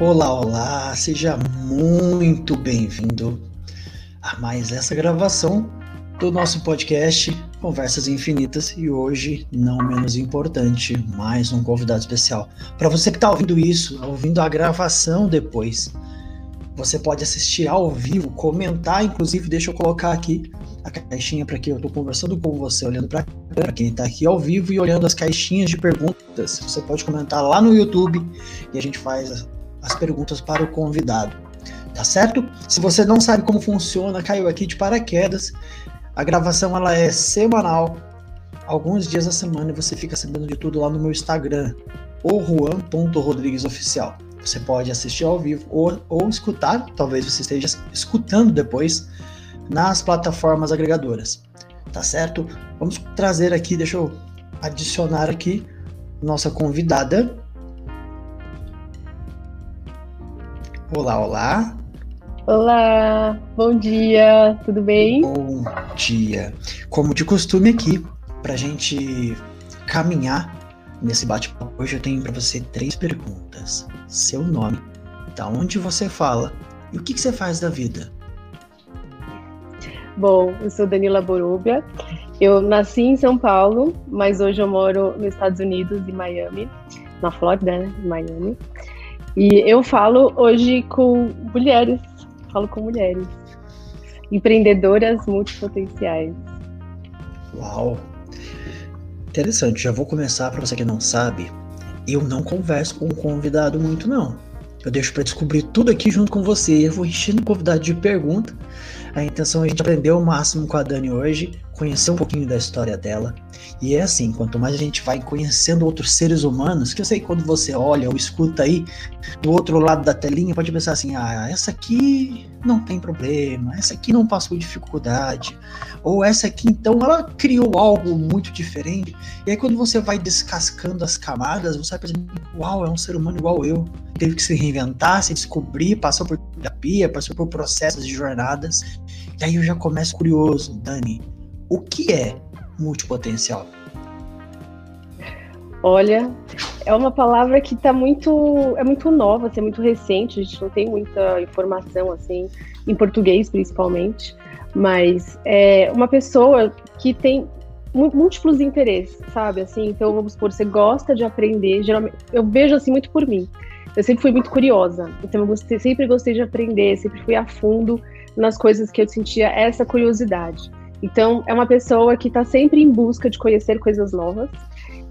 Olá, olá, seja muito bem-vindo a mais essa gravação do nosso podcast Conversas Infinitas e hoje, não menos importante, mais um convidado especial. Para você que está ouvindo isso, ouvindo a gravação depois, você pode assistir ao vivo, comentar, inclusive, deixa eu colocar aqui a caixinha para que eu estou conversando com você, olhando para quem está aqui ao vivo e olhando as caixinhas de perguntas. Você pode comentar lá no YouTube e a gente faz as perguntas para o convidado. Tá certo? Se você não sabe como funciona, caiu aqui de paraquedas. A gravação ela é semanal, alguns dias da semana e você fica sabendo de tudo lá no meu Instagram, o juan.rodriguesoficial. Você pode assistir ao vivo ou, ou escutar, talvez você esteja escutando depois nas plataformas agregadoras. Tá certo? Vamos trazer aqui, deixa eu adicionar aqui nossa convidada. Olá, olá. Olá, bom dia, tudo bem? Bom dia. Como de costume aqui, para a gente caminhar nesse bate-papo, hoje eu tenho para você três perguntas. Seu nome, da onde você fala e o que, que você faz da vida? Bom, eu sou Danila Borubia. Eu nasci em São Paulo, mas hoje eu moro nos Estados Unidos, em Miami, na Flórida, né? Miami. E eu falo hoje com mulheres, falo com mulheres, empreendedoras multipotenciais. Uau! Interessante, já vou começar para você que não sabe. Eu não converso com o convidado muito, não. Eu deixo para descobrir tudo aqui junto com você. Eu vou enchendo o convidado de pergunta a intenção é a gente aprender o máximo com a Dani hoje, conhecer um pouquinho da história dela. E é assim, quanto mais a gente vai conhecendo outros seres humanos, que eu sei que quando você olha ou escuta aí do outro lado da telinha, pode pensar assim: ah, essa aqui não tem problema, essa aqui não passou dificuldade, ou essa aqui então ela criou algo muito diferente. E aí quando você vai descascando as camadas, você vai pensando: uau, é um ser humano igual eu. Teve que se reinventar, se descobrir, passou por terapia, passou por processos de jornadas. E aí eu já começo curioso, Dani, o que é multipotencial? Olha, é uma palavra que está muito, é muito nova, assim, é muito recente, a gente não tem muita informação assim, em português principalmente, mas é uma pessoa que tem múltiplos interesses, sabe? Assim, então vamos supor, você gosta de aprender, geralmente eu vejo assim muito por mim. Eu sempre fui muito curiosa, então eu gostei, sempre gostei de aprender, sempre fui a fundo nas coisas que eu sentia essa curiosidade. Então, é uma pessoa que está sempre em busca de conhecer coisas novas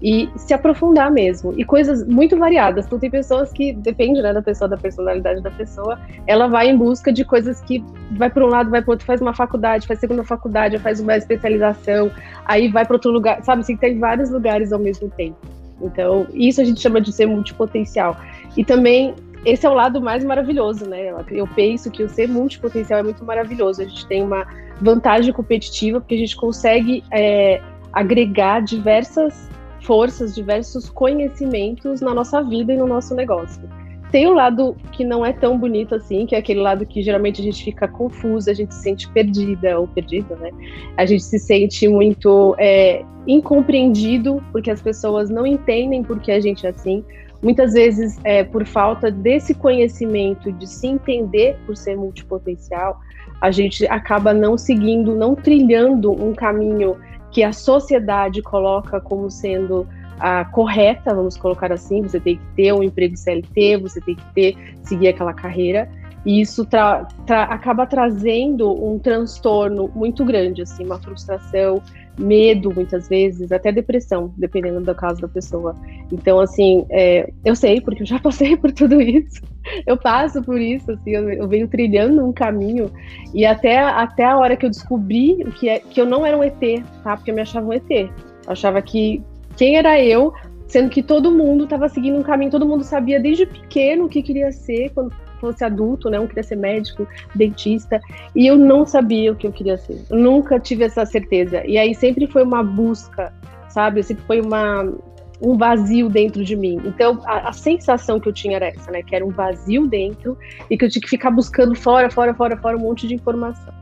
e se aprofundar mesmo. E coisas muito variadas. Então, tem pessoas que, depende né, da pessoa, da personalidade da pessoa, ela vai em busca de coisas que vai para um lado, vai para outro, faz uma faculdade, faz segunda faculdade, faz uma especialização, aí vai para outro lugar. Sabe assim, tem vários lugares ao mesmo tempo. Então, isso a gente chama de ser multipotencial. E também esse é o lado mais maravilhoso, né? Eu penso que o ser multipotencial é muito maravilhoso. A gente tem uma vantagem competitiva porque a gente consegue é, agregar diversas forças, diversos conhecimentos na nossa vida e no nosso negócio. Tem o lado que não é tão bonito assim, que é aquele lado que geralmente a gente fica confusa, a gente se sente perdida ou perdida, né? A gente se sente muito é, incompreendido porque as pessoas não entendem por que a gente é assim muitas vezes é, por falta desse conhecimento de se entender por ser multipotencial, a gente acaba não seguindo, não trilhando um caminho que a sociedade coloca como sendo a correta, vamos colocar assim, você tem que ter um emprego CLT, você tem que ter seguir aquela carreira, e isso tra tra acaba trazendo um transtorno muito grande, assim, uma frustração, medo, muitas vezes, até depressão, dependendo do caso da pessoa. Então, assim, é, eu sei, porque eu já passei por tudo isso. Eu passo por isso, assim, eu, eu venho trilhando um caminho e até, até a hora que eu descobri que, é, que eu não era um ET, tá? Porque eu me achava um ET. Eu achava que quem era eu, sendo que todo mundo estava seguindo um caminho, todo mundo sabia desde pequeno o que queria ser quando fosse adulto, né? Um queria ser médico, dentista, e eu não sabia o que eu queria ser. Eu nunca tive essa certeza. E aí sempre foi uma busca, sabe? Sempre foi uma um vazio dentro de mim. Então, a, a, sensação que eu tinha era essa, né? Que era um vazio dentro e que eu tinha que ficar buscando fora, fora, fora, fora um monte de informação.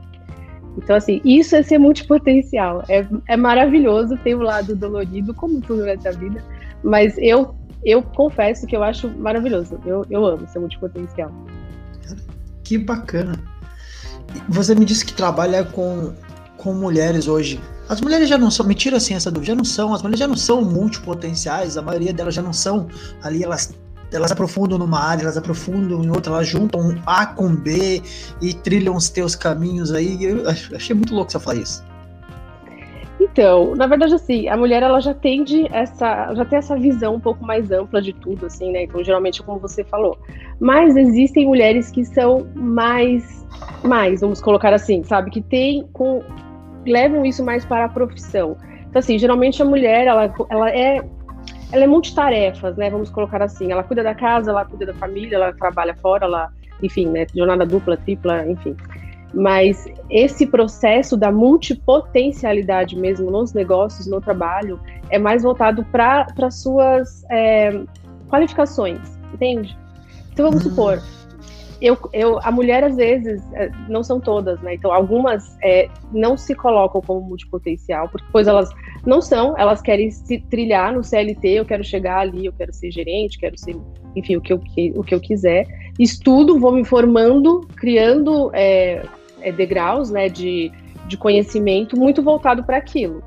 Então, assim, isso é ser multipotencial. É, é maravilhoso, tem o um lado dolorido, como tudo nessa vida, mas eu eu confesso que eu acho maravilhoso. Eu, eu amo ser multipotencial. Que bacana. Você me disse que trabalha com, com mulheres hoje. As mulheres já não são, me tira assim essa dúvida, já não são, as mulheres já não são multipotenciais, a maioria delas já não são ali, elas elas aprofundam numa área, elas aprofundam em outra, elas juntam A com B e trilham os teus caminhos aí. Eu achei muito louco você falar isso. Então, na verdade, assim, a mulher ela já tende essa, já tem essa visão um pouco mais ampla de tudo, assim, né? Então, geralmente, como você falou. Mas existem mulheres que são mais, mais, vamos colocar assim, sabe, que tem com levam isso mais para a profissão. Então, assim, geralmente a mulher ela, ela é ela é multitarefas, né? Vamos colocar assim. Ela cuida da casa, ela cuida da família, ela trabalha fora, ela, enfim, né? Jornada dupla, tripla, enfim. Mas esse processo da multipotencialidade mesmo nos negócios, no trabalho, é mais voltado para suas é, qualificações, entende? Então vamos hum. supor, eu, eu, a mulher às vezes, é, não são todas, né? Então algumas é, não se colocam como multipotencial, porque depois elas não são, elas querem se trilhar no CLT, eu quero chegar ali, eu quero ser gerente, quero ser, enfim, o que eu, o que eu quiser. Estudo, vou me formando, criando é, é, degraus né, de, de conhecimento muito voltado para aquilo.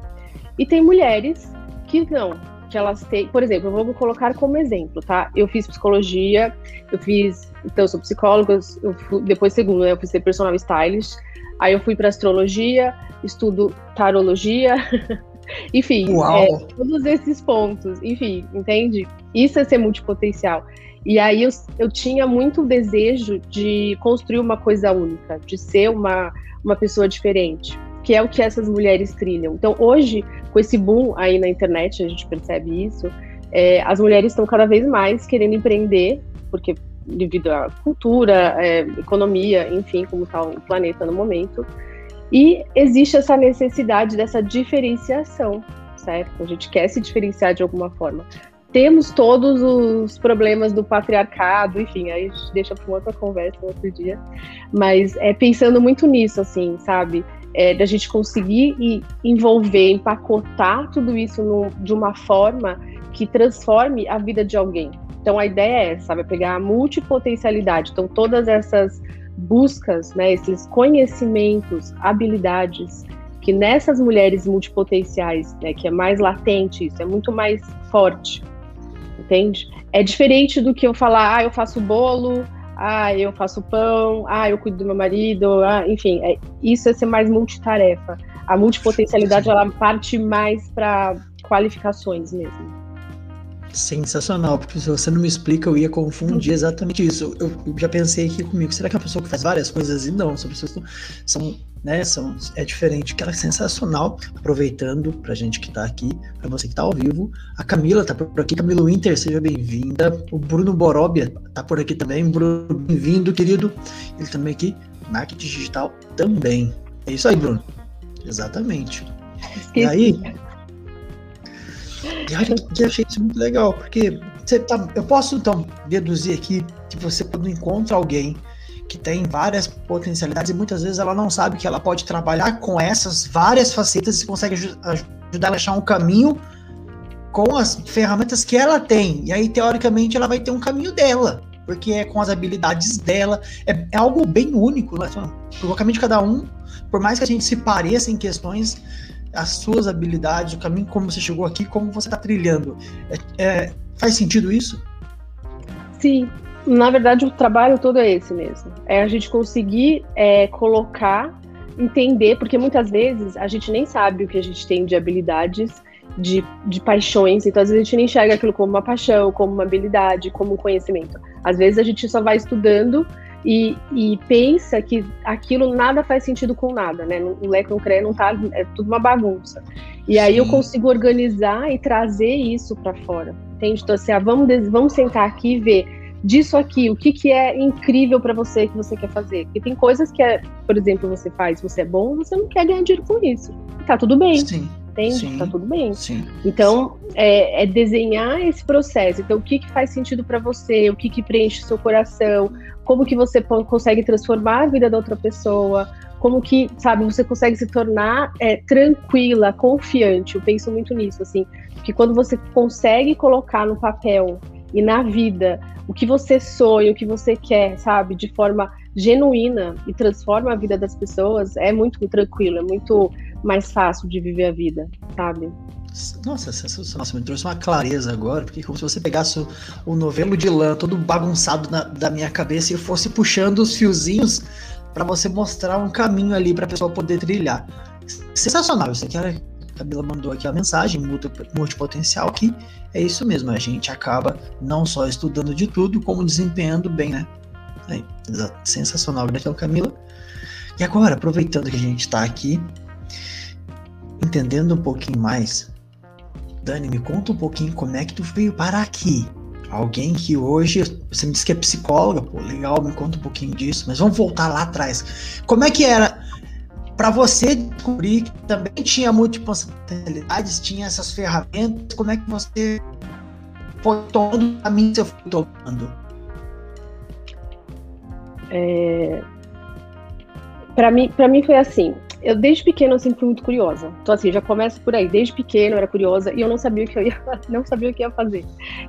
E tem mulheres que não, que elas têm, por exemplo, eu vou colocar como exemplo, tá? Eu fiz psicologia, eu fiz, então eu sou psicóloga, eu fui, depois segundo, né, eu fui ser personal stylist, aí eu fui para astrologia, estudo tarologia, enfim, é, todos esses pontos, enfim, entende? Isso é ser multipotencial. E aí eu, eu tinha muito desejo de construir uma coisa única, de ser uma, uma pessoa diferente, que é o que essas mulheres trilham. Então hoje, com esse boom aí na internet, a gente percebe isso, é, as mulheres estão cada vez mais querendo empreender, porque devido à cultura, é, economia, enfim, como está o planeta no momento. E existe essa necessidade dessa diferenciação, certo? A gente quer se diferenciar de alguma forma temos todos os problemas do patriarcado, enfim, aí a gente deixa para outra conversa, outro dia. Mas é pensando muito nisso, assim, sabe? É, da gente conseguir envolver, empacotar tudo isso no, de uma forma que transforme a vida de alguém. Então a ideia é, sabe, é pegar a multipotencialidade. Então todas essas buscas, né, esses conhecimentos, habilidades que nessas mulheres multipotenciais, né, que é mais latente, isso é muito mais forte entende? É diferente do que eu falar, ah, eu faço bolo, ah, eu faço pão, ah, eu cuido do meu marido, ah, enfim, é, isso é ser mais multitarefa. A multipotencialidade, ela parte mais para qualificações mesmo. Sensacional, porque se você não me explica, eu ia confundir exatamente isso. Eu, já pensei aqui comigo, será que é uma pessoa que faz várias coisas e não, são pessoas que são né? São, é diferente, que ela é sensacional. Aproveitando pra gente que tá aqui, pra você que tá ao vivo. A Camila tá por aqui, Camila Winter, seja bem-vinda. O Bruno Boróbia tá por aqui também. Bruno, bem-vindo, querido. Ele também aqui, marketing digital também. É isso aí, Bruno. Exatamente. Esqueci. E aí. E achei isso muito legal, porque você tá, eu posso então deduzir aqui que você quando encontra alguém que tem várias potencialidades e muitas vezes ela não sabe que ela pode trabalhar com essas várias facetas e consegue ajudar ela a achar um caminho com as ferramentas que ela tem. E aí, teoricamente, ela vai ter um caminho dela, porque é com as habilidades dela. É, é algo bem único, né? O caminho de cada um, por mais que a gente se pareça em questões, as suas habilidades, o caminho como você chegou aqui, como você está trilhando. É, é, faz sentido isso? Sim, na verdade, o trabalho todo é esse mesmo. É a gente conseguir é, colocar, entender, porque muitas vezes a gente nem sabe o que a gente tem de habilidades, de, de paixões, então às vezes a gente nem enxerga aquilo como uma paixão, como uma habilidade, como um conhecimento. Às vezes a gente só vai estudando e, e pensa que aquilo nada faz sentido com nada, né? O leque não crê, não tá, é tudo uma bagunça. E aí Sim. eu consigo organizar e trazer isso para fora. Entende? Então, assim, ah, vamos, vamos sentar aqui e ver disso aqui, o que, que é incrível para você que você quer fazer. Porque tem coisas que, é, por exemplo, você faz, você é bom, você não quer ganhar dinheiro com isso. Tá tudo bem. Sim. Entende? Sim, tá tudo bem. Sim. Então, é, é, desenhar esse processo. Então, o que, que faz sentido para você? O que, que preenche seu coração? Como que você consegue transformar a vida da outra pessoa? como que, sabe, você consegue se tornar é, tranquila, confiante. Eu penso muito nisso, assim, que quando você consegue colocar no papel e na vida o que você sonha, o que você quer, sabe, de forma genuína e transforma a vida das pessoas, é muito tranquilo, é muito mais fácil de viver a vida, sabe? Nossa. Você me trouxe uma clareza agora, porque como se você pegasse o, o novelo de lã todo bagunçado na, da minha cabeça e fosse puxando os fiozinhos para você mostrar um caminho ali para a pessoa poder trilhar. Sensacional. Isso aqui a Camila mandou aqui a mensagem, multipotencial, que é isso mesmo. A gente acaba não só estudando de tudo, como desempenhando bem, né? É, sensacional. Gratidão, Camila. E agora, aproveitando que a gente está aqui, entendendo um pouquinho mais Dani, me conta um pouquinho como é que tu veio parar aqui. Alguém que hoje, você me disse que é psicóloga, pô, legal, me conta um pouquinho disso, mas vamos voltar lá atrás. Como é que era para você descobrir que também tinha multipotencialidades, tinha essas ferramentas, como é que você foi tomando o caminho que você foi tomando? É... Para mim, para mim foi assim eu desde pequena eu sempre fui muito curiosa. Então assim, já começa por aí. Desde pequeno eu era curiosa e eu não sabia o que eu ia, não sabia o que ia fazer.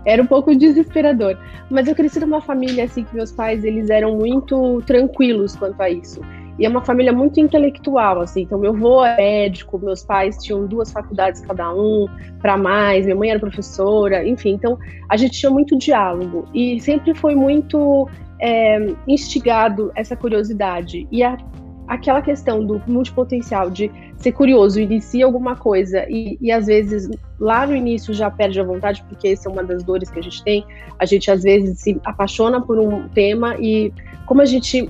Era um pouco desesperador. Mas eu cresci numa família assim que meus pais eles eram muito tranquilos quanto a isso. E é uma família muito intelectual, assim. Então, meu avô é médico, meus pais tinham duas faculdades cada um, para mais, minha mãe era professora, enfim. Então, a gente tinha muito diálogo. E sempre foi muito é, instigado essa curiosidade. E a aquela questão do multipotencial, de ser curioso, inicia alguma coisa e, e às vezes lá no início já perde a vontade, porque essa é uma das dores que a gente tem. A gente às vezes se apaixona por um tema e como a gente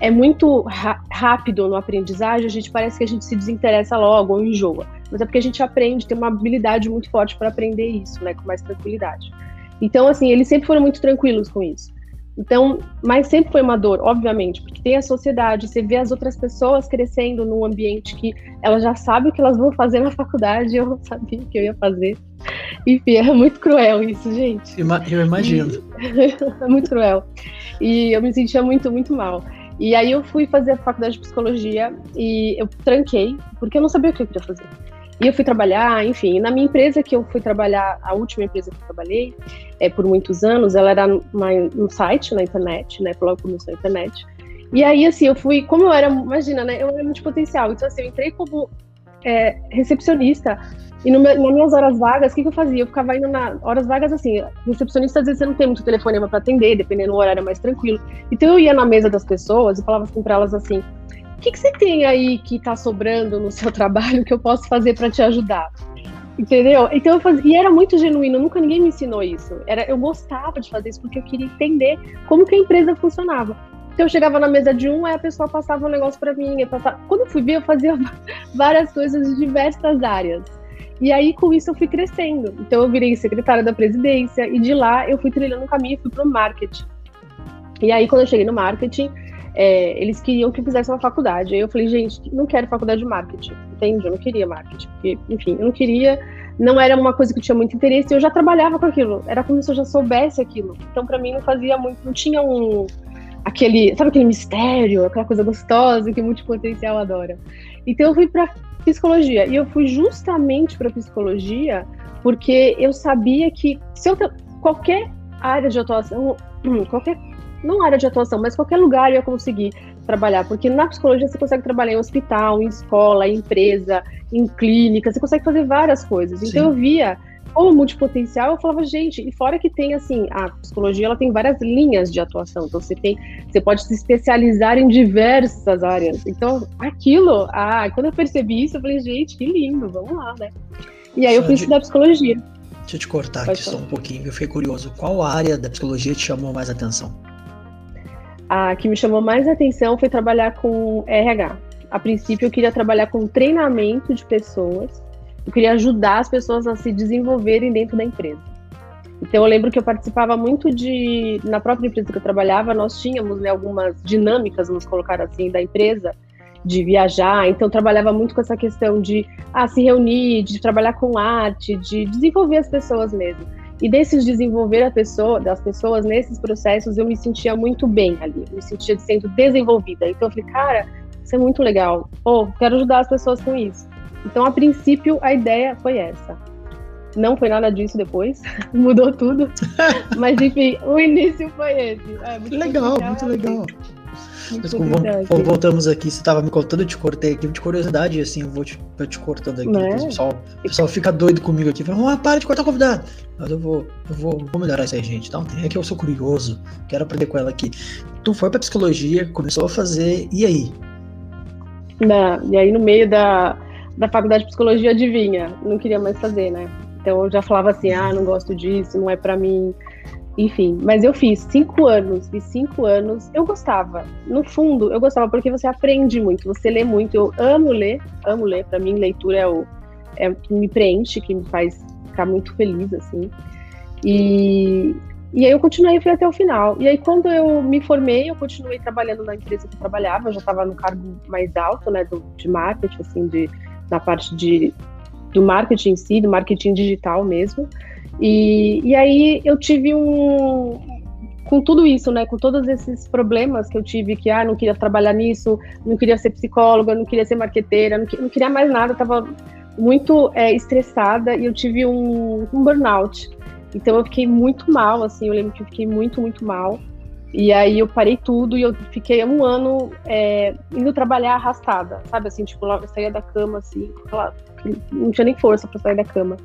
é muito rápido no aprendizagem, a gente parece que a gente se desinteressa logo ou enjoa. Mas é porque a gente aprende, tem uma habilidade muito forte para aprender isso, né, com mais tranquilidade. Então, assim, eles sempre foram muito tranquilos com isso. Então, mas sempre foi uma dor, obviamente, porque tem a sociedade, você vê as outras pessoas crescendo num ambiente que elas já sabem o que elas vão fazer na faculdade, eu não sabia o que eu ia fazer. Enfim, é muito cruel isso, gente. Eu imagino. é muito cruel. E eu me sentia muito, muito mal. E aí eu fui fazer a faculdade de psicologia e eu tranquei, porque eu não sabia o que eu queria fazer. E eu fui trabalhar, enfim, na minha empresa que eu fui trabalhar, a última empresa que eu trabalhei, é, por muitos anos, ela era no site, na internet, né, logo começou na internet. E aí, assim, eu fui, como eu era, imagina, né, eu era multipotencial, então assim, eu entrei como é, recepcionista, e no, nas minhas horas vagas, o que, que, eu fazia? Eu ficava indo na horas vagas assim, recepcionista às vezes você não tem muito telefonema para atender, dependendo do horário é mais tranquilo. Então eu ia na mesa das pessoas e falava assim para elas assim: que, que você tem aí que está sobrando no seu trabalho que eu posso fazer para te ajudar? Entendeu? Então eu fazia, e era muito genuíno, nunca ninguém me ensinou isso. Era, eu gostava de fazer isso porque eu queria entender como que a empresa funcionava. Então eu chegava na mesa de um, aí a pessoa passava um negócio para mim, passava... quando eu fui ver, eu fazia várias coisas de diversas áreas. E aí com isso eu fui crescendo. Então eu virei secretária da presidência e de lá eu fui trilhando um caminho e fui pro marketing. E aí quando eu cheguei no marketing, é, eles queriam que eu fizesse uma faculdade. Aí eu falei, gente, não quero faculdade de marketing, entende? Eu não queria marketing, porque, enfim, eu não queria, não era uma coisa que eu tinha muito interesse, eu já trabalhava com aquilo, era como se eu já soubesse aquilo. Então, para mim, não fazia muito, não tinha um, aquele, sabe aquele mistério, aquela coisa gostosa que o multipotencial adora. Então, eu fui para psicologia, e eu fui justamente para psicologia porque eu sabia que se eu qualquer área de atuação, qualquer não área de atuação, mas qualquer lugar eu ia conseguir trabalhar, porque na psicologia você consegue trabalhar em hospital, em escola, em empresa, em clínica, você consegue fazer várias coisas. Então Sim. eu via como multipotencial, eu falava, gente, e fora que tem assim, a psicologia ela tem várias linhas de atuação, então você tem, você pode se especializar em diversas áreas. Então, aquilo, ah, quando eu percebi isso, eu falei, gente, que lindo, vamos lá, né? E aí só eu fui de... estudar psicologia. Deixa eu te cortar Pode aqui falar. só um pouquinho, eu fiquei curioso. Qual área da psicologia te chamou mais atenção? a que me chamou mais atenção foi trabalhar com RH. A princípio, eu queria trabalhar com treinamento de pessoas, eu queria ajudar as pessoas a se desenvolverem dentro da empresa. Então, eu lembro que eu participava muito de. Na própria empresa que eu trabalhava, nós tínhamos né, algumas dinâmicas, vamos colocar assim, da empresa, de viajar. Então, trabalhava muito com essa questão de ah, se reunir, de trabalhar com arte, de desenvolver as pessoas mesmo. E desses desenvolver a pessoa, das pessoas nesses processos, eu me sentia muito bem ali, eu me sentia sendo desenvolvida. Então eu falei, cara, isso é muito legal. Pô, quero ajudar as pessoas com isso. Então, a princípio, a ideia foi essa. Não foi nada disso depois, mudou tudo. Mas, enfim, o início foi esse. É, muito legal, muito legal. Mas como voltamos aqui, você estava me contando, eu te cortei aqui de curiosidade, assim, eu vou te, eu te cortando aqui. É? O, pessoal, o pessoal fica doido comigo aqui, fala, ah, para de cortar o convidado. Mas eu vou, eu vou, vou melhorar isso aí, gente. Então, é que eu sou curioso, quero aprender com ela aqui. Tu foi pra psicologia, começou a fazer, e aí? Não, e aí no meio da, da faculdade de psicologia, adivinha, não queria mais fazer, né? Então eu já falava assim, ah, não gosto disso, não é para mim. Enfim, mas eu fiz cinco anos, fiz cinco anos, eu gostava. No fundo, eu gostava porque você aprende muito, você lê muito. Eu amo ler, amo ler. Para mim, leitura é o é que me preenche, que me faz ficar muito feliz, assim. E, e aí eu continuei, fui até o final. E aí quando eu me formei, eu continuei trabalhando na empresa que eu trabalhava, eu já estava no cargo mais alto, né, do, de marketing, assim, de, na parte de, do marketing em si, do marketing digital mesmo. E, e aí eu tive um. Com tudo isso, né? Com todos esses problemas que eu tive, que ah, não queria trabalhar nisso, não queria ser psicóloga, não queria ser marqueteira, não, não queria mais nada, estava muito é, estressada e eu tive um, um burnout. Então eu fiquei muito mal, assim, eu lembro que eu fiquei muito, muito mal. E aí eu parei tudo e eu fiquei um ano é, indo trabalhar arrastada, sabe? Assim, tipo, eu saía da cama, assim, não tinha nem força para sair da cama.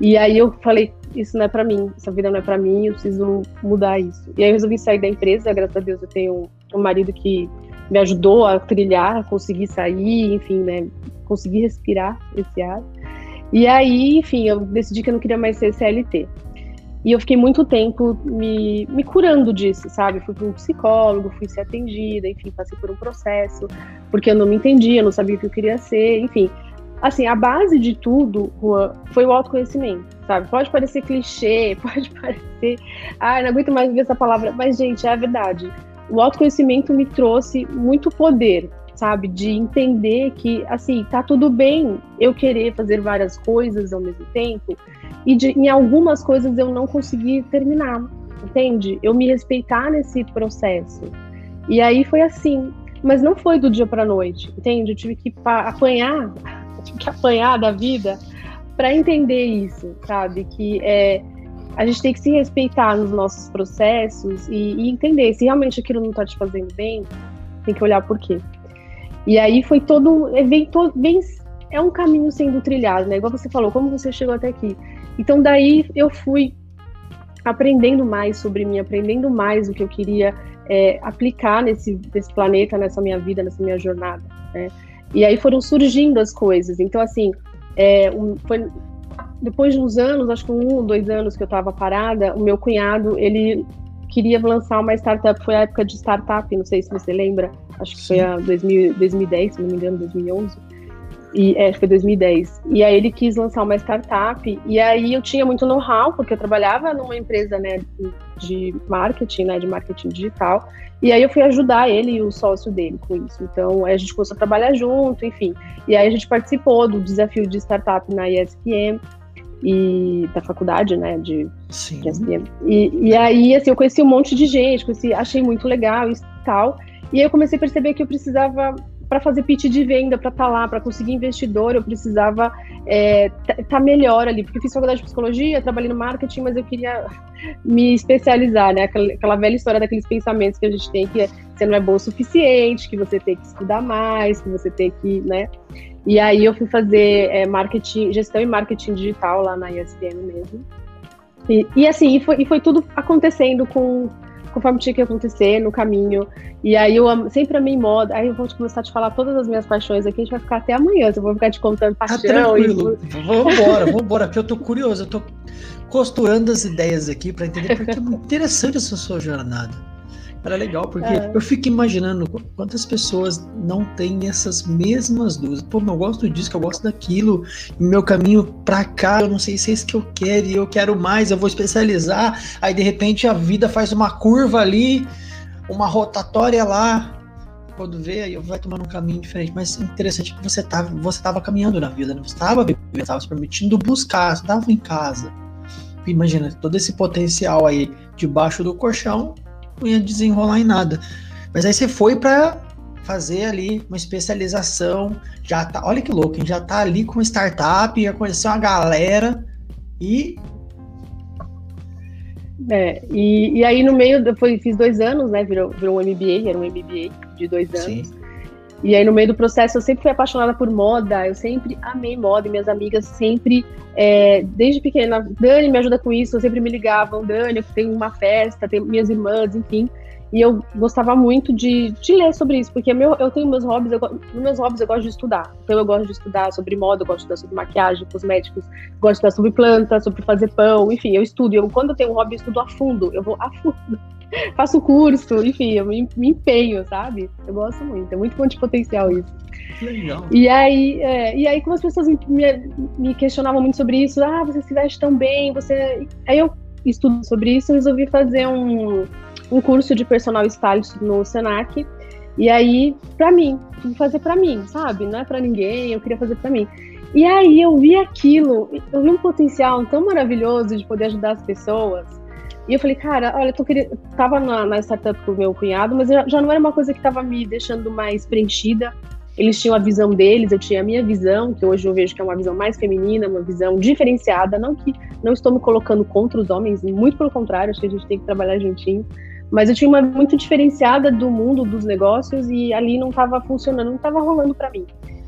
E aí eu falei, isso não é para mim, essa vida não é para mim, eu preciso mudar isso. E aí eu resolvi sair da empresa, graças a Deus eu tenho um marido que me ajudou a trilhar, a conseguir sair, enfim, né, conseguir respirar esse ar. E aí, enfim, eu decidi que eu não queria mais ser CLT. E eu fiquei muito tempo me, me curando disso, sabe? Fui para um psicólogo, fui ser atendida, enfim, passei por um processo, porque eu não me entendia, não sabia o que eu queria ser, enfim assim, a base de tudo, Juan, foi o autoconhecimento, sabe? Pode parecer clichê, pode parecer, ah, não aguento mais ver essa palavra, mas, gente, é a verdade. O autoconhecimento me trouxe muito poder, sabe? De entender que, assim, tá tudo bem eu querer fazer várias coisas ao mesmo tempo e de, em algumas coisas eu não consegui terminar, entende? Eu me respeitar nesse processo. E aí foi assim, mas não foi do dia para noite, entende? Eu tive que apanhar tive que apanhar da vida para entender isso, sabe? Que é, a gente tem que se respeitar nos nossos processos e, e entender se realmente aquilo não está te fazendo bem, tem que olhar por quê. E aí foi todo, vem, é um caminho sendo trilhado, né? Igual você falou, como você chegou até aqui. Então daí eu fui aprendendo mais sobre mim, aprendendo mais o que eu queria é, aplicar nesse, nesse planeta, nessa minha vida, nessa minha jornada, né? E aí foram surgindo as coisas. Então, assim, é, um, foi, depois de uns anos, acho que um, dois anos que eu estava parada, o meu cunhado, ele queria lançar uma startup, foi a época de startup, não sei se você lembra, acho que foi a 2000, 2010, se não me engano, 2011. E, é, foi 2010. E aí ele quis lançar uma startup, e aí eu tinha muito know-how, porque eu trabalhava numa empresa né, de marketing, né, de marketing digital, e aí eu fui ajudar ele e o sócio dele com isso. Então a gente começou a trabalhar junto, enfim. E aí a gente participou do desafio de startup na ESPM e da faculdade, né, de, de ESPM. E, e aí, assim, eu conheci um monte de gente, conheci, achei muito legal e tal. E aí eu comecei a perceber que eu precisava para fazer pitch de venda, para estar tá lá, para conseguir investidor, eu precisava estar é, tá melhor ali, porque eu fiz faculdade de psicologia, trabalhei no marketing, mas eu queria me especializar, né? Aquela, aquela velha história daqueles pensamentos que a gente tem que você não é bom o suficiente, que você tem que estudar mais, que você tem que, né? E aí eu fui fazer é, marketing, gestão e marketing digital lá na ESPN mesmo. E, e assim, e foi, e foi tudo acontecendo com conforme tinha que acontecer no caminho. E aí eu sempre amei moda. Aí eu vou começar a te falar todas as minhas paixões aqui, a gente vai ficar até amanhã. Eu vou ficar te contando tá paixão. Tá tranquilo. E... Vambora, vambora, porque eu tô curioso, eu tô costurando as ideias aqui para entender porque é muito interessante essa sua jornada. Era legal, porque é. eu fico imaginando quantas pessoas não têm essas mesmas dúvidas. Pô, eu gosto disso, que eu gosto daquilo, meu caminho pra cá, eu não sei se é isso que eu quero, e eu quero mais, eu vou especializar. Aí de repente a vida faz uma curva ali, uma rotatória lá. Quando vê, aí vai tomando um caminho diferente. Mas interessante que você estava você tava caminhando na vida, né? Você estava vivendo, estava se permitindo buscar, você estava em casa. Imagina, todo esse potencial aí debaixo do colchão, não ia desenrolar em nada. Mas aí você foi para fazer ali uma especialização, já tá, olha que louco, já tá ali com startup, ia conhecer uma galera e é, e, e aí no meio, eu fiz dois anos, né? Virou, virou um MBA, era um MBA de dois anos. Sim. E aí no meio do processo eu sempre fui apaixonada por moda, eu sempre amei moda, e minhas amigas sempre, é, desde pequena, Dani me ajuda com isso, eu sempre me ligavam, Dani, eu tenho uma festa, tenho minhas irmãs, enfim. E eu gostava muito de, de ler sobre isso, porque meu, eu tenho meus hobbies, eu, meus hobbies eu gosto de estudar. Então eu gosto de estudar sobre moda, eu gosto de estudar sobre maquiagem, cosméticos, gosto de estudar sobre plantas, sobre fazer pão, enfim, eu estudo. Eu, quando eu tenho um hobby, eu estudo a fundo, eu vou a fundo. Faço curso, enfim, eu me, me, empenho, sabe? Eu gosto muito, é muito ponto de potencial isso. Legal. E aí, é, e aí, como as pessoas me, me, questionavam muito sobre isso, ah, você se veste tão bem, você. Aí eu estudo sobre isso resolvi fazer um um curso de personal stylist no Senac. E aí, para mim, fazer para mim, sabe? Não é para ninguém, eu queria fazer para mim. E aí eu vi aquilo, eu vi um potencial tão maravilhoso de poder ajudar as pessoas. E eu falei, cara, olha, eu querendo... tava na, na startup com o meu cunhado, mas já não era uma coisa que estava me deixando mais preenchida. Eles tinham a visão deles, eu tinha a minha visão, que hoje eu vejo que é uma visão mais feminina, uma visão diferenciada. Não que não estou me colocando contra os homens, muito pelo contrário, acho que a gente tem que trabalhar juntinho. Mas eu tinha uma muito diferenciada do mundo dos negócios e ali não estava funcionando, não estava rolando para mim.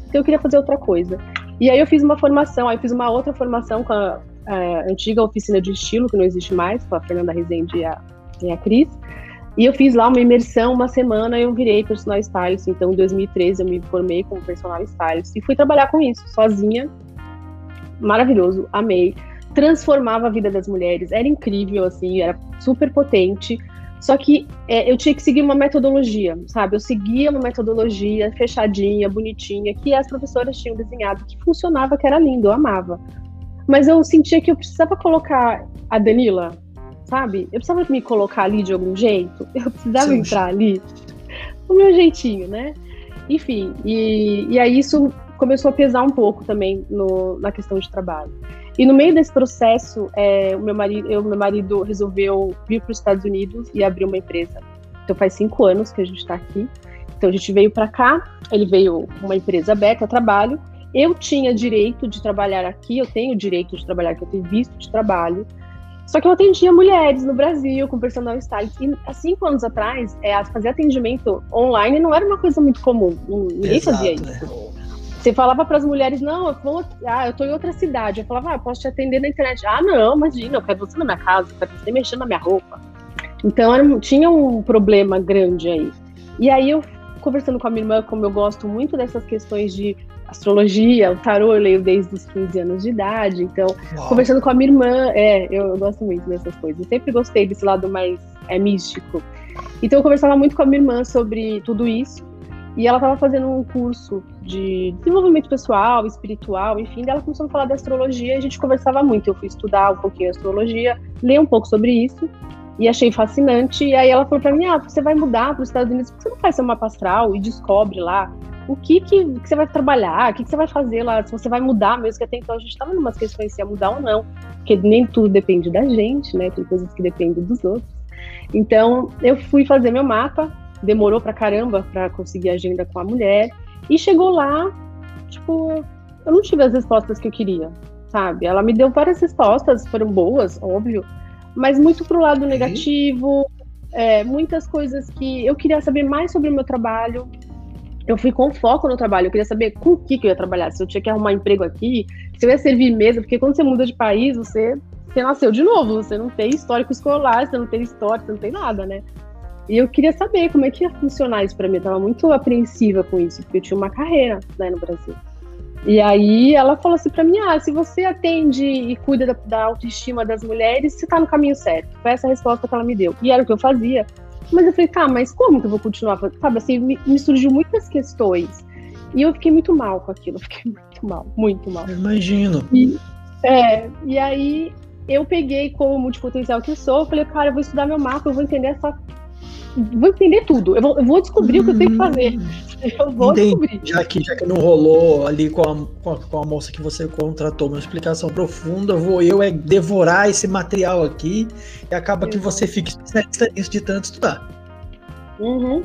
Então eu queria fazer outra coisa. E aí eu fiz uma formação, aí eu fiz uma outra formação com a, a antiga oficina de estilo, que não existe mais, com a Fernanda Rezende e a, e a Cris. E eu fiz lá uma imersão, uma semana, eu virei personal stylist. Então, em 2013, eu me formei como personal stylist e fui trabalhar com isso, sozinha. Maravilhoso, amei. Transformava a vida das mulheres, era incrível, assim, era super potente. Só que é, eu tinha que seguir uma metodologia, sabe? Eu seguia uma metodologia fechadinha, bonitinha, que as professoras tinham desenhado, que funcionava, que era lindo, eu amava. Mas eu sentia que eu precisava colocar a Danila, sabe? Eu precisava me colocar ali de algum jeito, eu precisava Sim. entrar ali, do meu jeitinho, né? Enfim, e, e aí isso começou a pesar um pouco também no, na questão de trabalho. E no meio desse processo, é, o meu marido, eu, meu marido resolveu vir para os Estados Unidos e abrir uma empresa. Então faz cinco anos que a gente está aqui. Então a gente veio para cá, ele veio uma empresa aberta trabalho. Eu tinha direito de trabalhar aqui, eu tenho direito de trabalhar aqui, eu tenho visto de trabalho. Só que eu atendia mulheres no Brasil com personal stylist. E há cinco anos atrás, é, fazer atendimento online não era uma coisa muito comum. Ninguém Exato, fazia isso. Né? Você falava para as mulheres, não, eu vou, ah, eu tô em outra cidade. Eu falava, ah, eu posso te atender na internet. Ah, não, imagina, eu quero você na minha casa, eu quero você mexendo na minha roupa. Então era, tinha um problema grande aí. E aí eu conversando com a minha irmã, como eu gosto muito dessas questões de astrologia, o tarô eu leio desde os 15 anos de idade, então Uau. conversando com a minha irmã, é, eu, eu, gosto muito dessas coisas. Eu sempre gostei desse lado mais é, místico. Então eu conversava muito com a minha irmã sobre tudo isso. E ela estava fazendo um curso de desenvolvimento pessoal, espiritual, enfim, ela começou a falar da astrologia e a gente conversava muito. Eu fui estudar um pouquinho a astrologia, ler um pouco sobre isso e achei fascinante. E aí ela falou para mim: ah, você vai mudar para os Estados Unidos, você não faz seu mapa astral e descobre lá o que, que, que você vai trabalhar, o que, que, você vai fazer lá, se você vai mudar mesmo, que até então a gente estava em umas questões se ia mudar ou não, porque nem tudo depende da gente, né? Tem coisas que dependem dos outros. Então eu fui fazer meu mapa demorou pra caramba pra conseguir agenda com a mulher. E chegou lá, tipo, eu não tive as respostas que eu queria, sabe? Ela me deu várias respostas, foram boas, óbvio, mas muito pro lado negativo, é, muitas coisas que eu queria saber mais sobre o meu trabalho. Eu fui com foco no trabalho, eu queria saber com o que, que eu ia trabalhar, se eu tinha que arrumar emprego aqui, se eu ia servir mesa, porque quando você muda de país, você, você nasceu de novo, você não tem histórico escolar, você não tem história, você não tem nada, né? E eu queria saber como é que ia funcionar isso para mim. Eu tava muito apreensiva com isso, porque eu tinha uma carreira né, no Brasil. E aí ela falou assim para mim: ah, se você atende e cuida da, da, autoestima das mulheres, você tá no caminho certo. Foi essa a resposta que ela me deu. E era o que eu fazia. Mas eu falei, tá, mas como que eu vou continuar? Sabe, assim, me, me surgiu muitas questões. E eu fiquei muito mal com aquilo. Fiquei muito mal, muito mal. Eu imagino. E, é, e aí eu peguei como multipotencial que eu sou, eu falei, cara, eu vou estudar meu mapa, eu vou entender essa vou entender tudo. Eu vou, eu vou descobrir hum, o que eu tenho que fazer. Eu vou entendi. descobrir. Já que, já que não rolou ali com a, com a, com, a, moça que você contratou uma explicação profunda, vou eu é devorar esse material aqui e acaba que você fica especialista nisso de tanto estudar. Uhum.